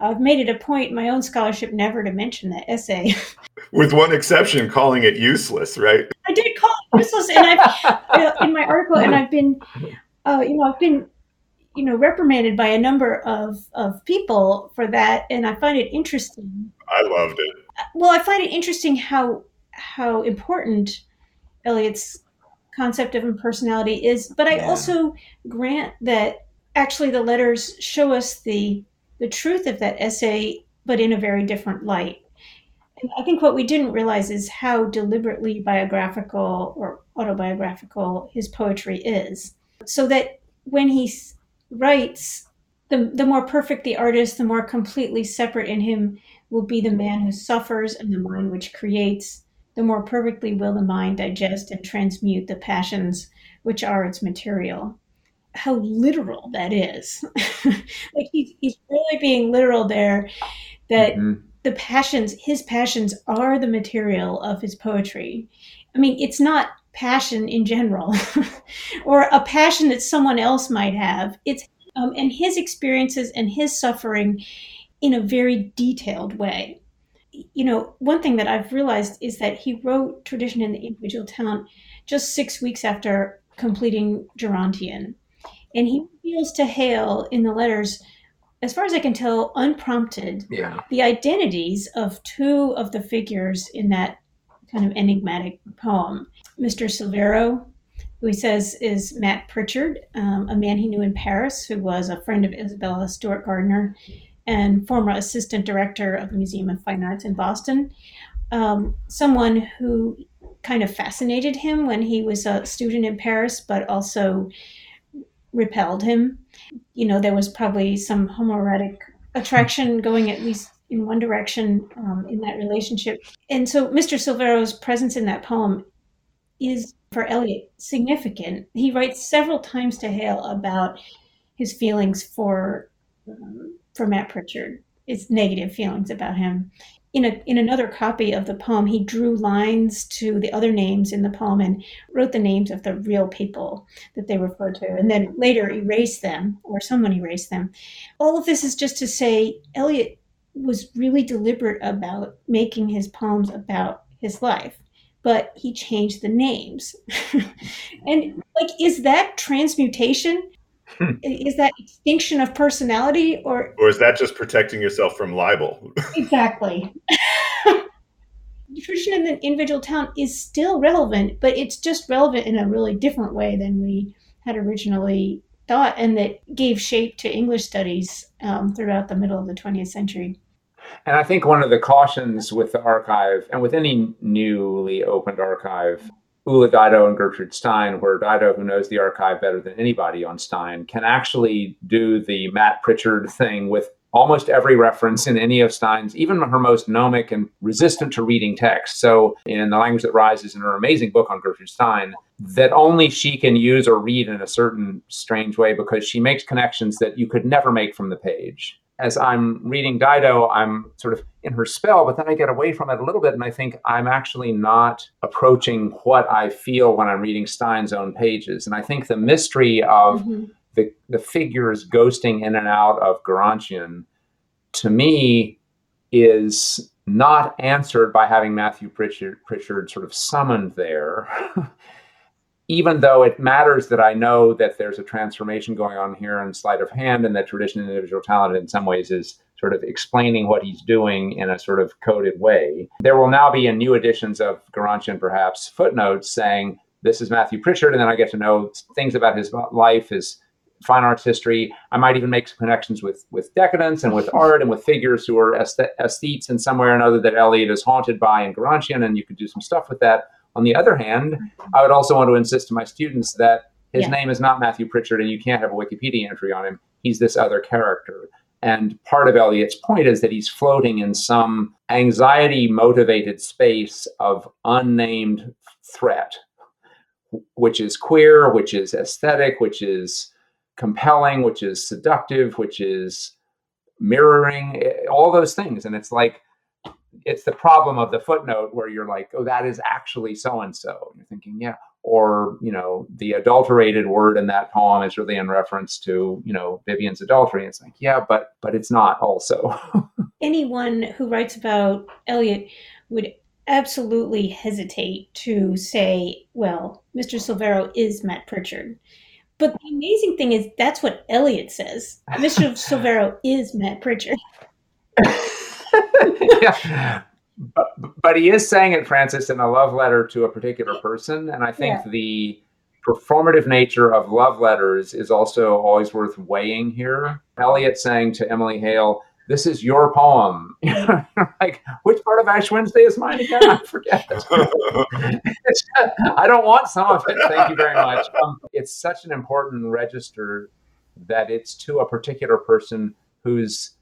Speaker 2: I've made it a point in my own scholarship never to mention that essay.
Speaker 1: With one exception, calling it useless, right?
Speaker 2: I did call it useless, and I've in my article, and I've been, uh, you know, I've been, you know, reprimanded by a number of of people for that, and I find it interesting.
Speaker 1: I loved it.
Speaker 2: Well, I find it interesting how how important Eliot's concept of impersonality is, but I yeah. also grant that actually the letters show us the the truth of that essay, but in a very different light. And I think what we didn't realize is how deliberately biographical or autobiographical his poetry is. So that when he writes, the, the more perfect the artist, the more completely separate in him will be the man who suffers and the mind which creates, the more perfectly will the mind digest and transmute the passions which are its material how literal that is. like he's, he's really being literal there that mm-hmm. the passions, his passions are the material of his poetry. I mean, it's not passion in general or a passion that someone else might have. It's um, and his experiences and his suffering in a very detailed way. You know, one thing that I've realized is that he wrote Tradition in the Individual Talent just six weeks after completing Gerontion. And he reveals to Hale in the letters as far as I can tell, unprompted,
Speaker 3: Yeah.
Speaker 2: the identities of two of the figures in that kind of enigmatic poem. Mr. Silvero, who he says is Matt Prichard, um, a man he knew in Paris who was a friend of Isabella Stewart Gardner and former assistant director of the Museum of Fine Arts in Boston. Um, someone who kind of fascinated him when he was a student in Paris, but also repelled him. You know, there was probably some homoerotic attraction going at least in one direction um, in that relationship. And so Mr. Silvero's presence in that poem is for Eliot significant. He writes several times to Hale about his feelings for um, for Matt Prichard, his negative feelings about him. In a in another copy of the poem, he drew lines to the other names in the poem and wrote the names of the real people that they referred to, and then later erased them, or someone erased them. All of this is just to say Eliot was really deliberate about making his poems about his life but he changed the names. and like, is that transmutation?
Speaker 3: Hmm.
Speaker 2: is that extinction of personality or
Speaker 1: Or is that just protecting yourself from libel?
Speaker 2: exactly? Tradition in the individual talent is still relevant, but it's just relevant in a really different way than we had originally thought, and that gave shape to English studies um, throughout the middle of the 20th century.
Speaker 3: And I think one of the cautions with the archive and with any newly opened archive, Ulla Dydo and Gertrude Stein, where Dydo, who knows the archive better than anybody on Stein, can actually do the Matt Prichard thing with almost every reference in any of Stein's, even her most gnomic and resistant to reading text. So, in The Language That Rises, in her amazing book on Gertrude Stein, that only she can use or read in a certain strange way because she makes connections that you could never make from the page as I'm reading Dydo, I'm sort of in her spell, but then I get away from it a little bit and I think I'm actually not approaching what I feel when I'm reading Stein's own pages. And I think the mystery of
Speaker 2: Mm-hmm.
Speaker 3: the, the figures ghosting in and out of Gerontion to me is not answered by having Matthew Prichard, Prichard sort of summoned there. even though it matters that I know that there's a transformation going on here in sleight of hand and that tradition and individual talent in some ways is sort of explaining what he's doing in a sort of coded way. There will now be in new editions of Gerontion perhaps footnotes saying this is Matthew Prichard, and then I get to know things about his life, his fine arts history. I might even make some connections with with decadence and with art and with figures who are aesthetes in some way or another that Eliot is haunted by in Gerontion, and you could do some stuff with that. On the other hand, I would also want to insist to my students that his
Speaker 2: Yeah.
Speaker 3: name is not Matthew Prichard and you can't have a Wikipedia entry on him. He's this other character. And part of Eliot's point is that he's floating in some anxiety motivated space of unnamed threat, which is queer, which is aesthetic, which is compelling, which is seductive, which is mirroring, eh, all those things. And it's like, it's the problem of the footnote where you're like, oh, that is actually so and so. You're thinking, yeah. Or, you know, the adulterated word in that poem is really in reference to, you know, Vivienne's adultery. It's like, yeah, but but it's not also.
Speaker 2: anyone who writes about Eliot would absolutely hesitate to say, well, Mr. Silvero is Matt Prichard. But the amazing thing is that's what Eliot says. Mr. Silvero is Matt Prichard.
Speaker 3: yeah. But, but he is saying it, Frances, in a love letter to a particular person. And I think
Speaker 2: Yeah.
Speaker 3: the performative nature of love letters is also always worth weighing here. Eliot saying to Emily Hale, this is your poem. like, which part of Ash Wednesday is mine again? I forget. It's- I don't want some of it. Thank you very much. Um, it's such an important register that it's to a particular person who's,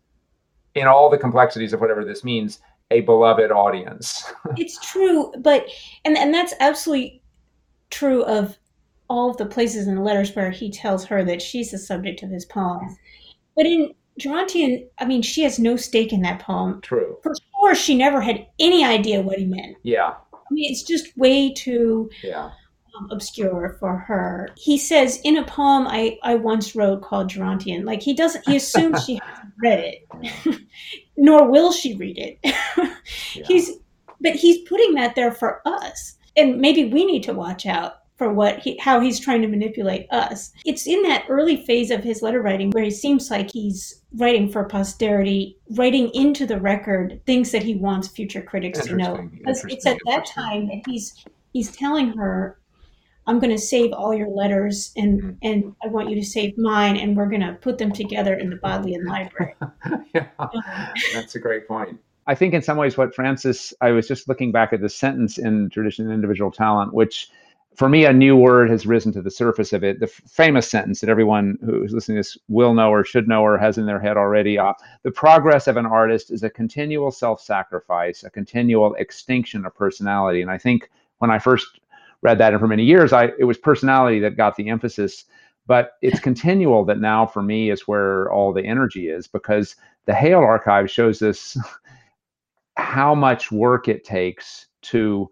Speaker 3: in all the complexities of whatever this means, a beloved audience.
Speaker 2: it's true, but and and that's absolutely true of all of the places in the letters where he tells her that she's the subject of his poems. But in Gerontion, I mean, she has no stake in that poem.
Speaker 3: True.
Speaker 2: For sure, she never had any idea what he meant.
Speaker 3: Yeah.
Speaker 2: I mean, it's just way too
Speaker 3: Yeah.
Speaker 2: Um, obscure for her. He says in a poem I, I once wrote called Gerontion, like he doesn't, he assumes she hasn't read it, nor will she read it. He's, but he's putting that there for us. And maybe we need to watch out for what he, how he's trying to manipulate us. It's in that early phase of his letter writing where he seems like he's writing for posterity, writing into the record things that he wants future critics to know. Because it's at that time that he's he's telling her, "I'm going to save all your letters, and mm-hmm. and I want you to save mine, and we're going to put them together in the Bodleian Library."
Speaker 3: yeah, that's a great point. I think in some ways what Frances, I was just looking back at the sentence in Tradition and Individual Talent, which for me, a new word has risen to the surface of it. The f- famous sentence that everyone who's listening to this will know or should know or has in their head already uh, the progress of an artist is a continual self sacrifice, a continual extinction of personality. And I think when I first read that, and for many years, I, it was personality that got the emphasis. But it's continual that now for me is where all the energy is because the Hale archive shows us how much work it takes to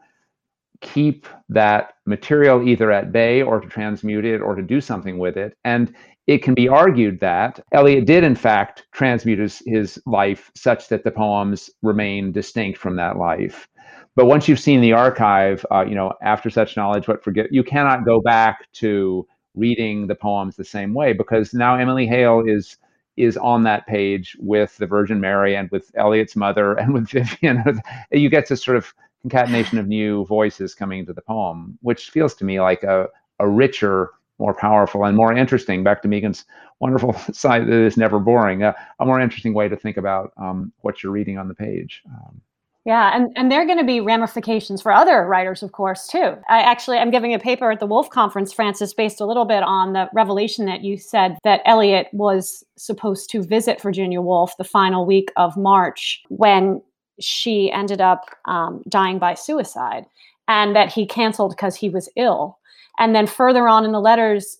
Speaker 3: keep that material either at bay or to transmute it or to do something with it. And it can be argued that Eliot did, in fact, transmute his, his life such that the poems remain distinct from that life. But once you've seen the archive, uh, you know, after such knowledge, what forget, you cannot go back to reading the poems the same way because now Emily Hale is is on that page with the Virgin Mary and with Eliot's mother and with Vivienne. you get this sort of concatenation of new voices coming into the poem, which feels to me like a, a richer, more powerful, and more interesting, back to Megan's wonderful side that is never boring, a, a more interesting way to think about um, what you're reading on the page. Um,
Speaker 4: yeah, and, and there are going to be ramifications for other writers, of course, too. I actually I'm giving a paper at the Woolf Conference, Frances, based a little bit on the revelation that you said that Eliot was supposed to visit Virginia Woolf the final week of March when she ended up um, dying by suicide and that he canceled because he was ill. And then further on in the letters,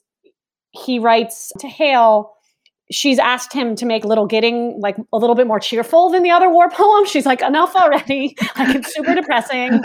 Speaker 4: he writes to Hale, she's asked him to make Little Gidding like a little bit more cheerful than the other war poems. She's like, enough already. like it's super depressing.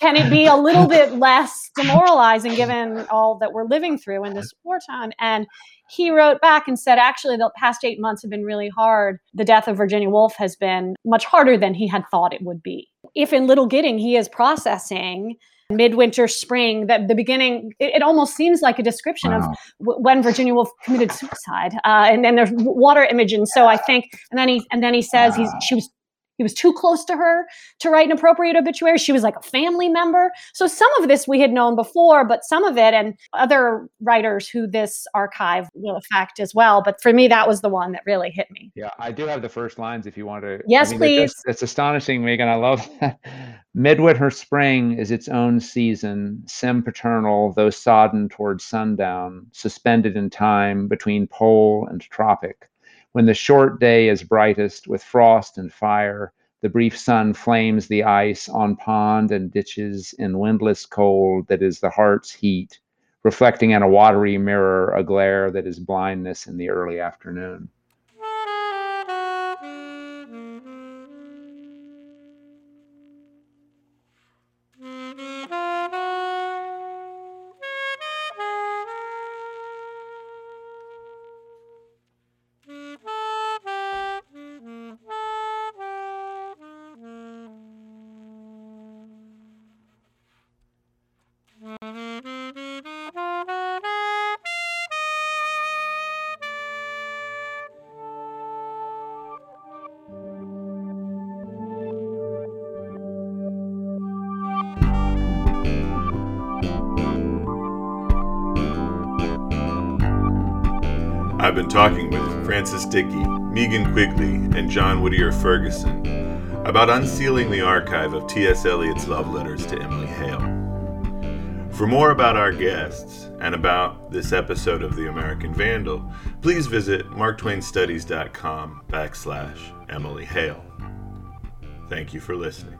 Speaker 4: Can it be a little bit less demoralizing given all that we're living through in this wartime? And he wrote back and said, actually, the past eight months have been really hard. The death of Virginia Woolf has been much harder than he had thought it would be. If in Little Gidding he is processing midwinter spring that the beginning it, it, almost seems like a description wow. of w- when virginia woolf committed suicide uh, and then there's water image and so i think and then he and then he says wow. he's she was he was too close to her to write an appropriate obituary. She was like a family member. So some of this we had known before, but some of it and other writers who this archive will affect as well. But for me, that was the one that really hit me.
Speaker 3: Yeah, I do have the first lines if you want to.
Speaker 4: Yes, I mean, please.
Speaker 3: It's, it's astonishing, Megan. I love that. Midwinter spring is its own season, sempiternal, though sodden towards sundown, suspended in time between pole and tropic when the short day is brightest with frost and fire, the brief sun flames the ice on pond and ditches in windless cold that is the heart's heat, reflecting in a watery mirror a glare that is blindness in the early afternoon.
Speaker 1: Been talking with Frances Dickey, Megan Quigley, and John Whittier Ferguson about unsealing the archive of T.S. Eliot's love letters to Emily Hale. For more about our guests and about this episode of The American Vandal, please visit marktwainstudies.com backslash Emily Hale. Thank you for listening.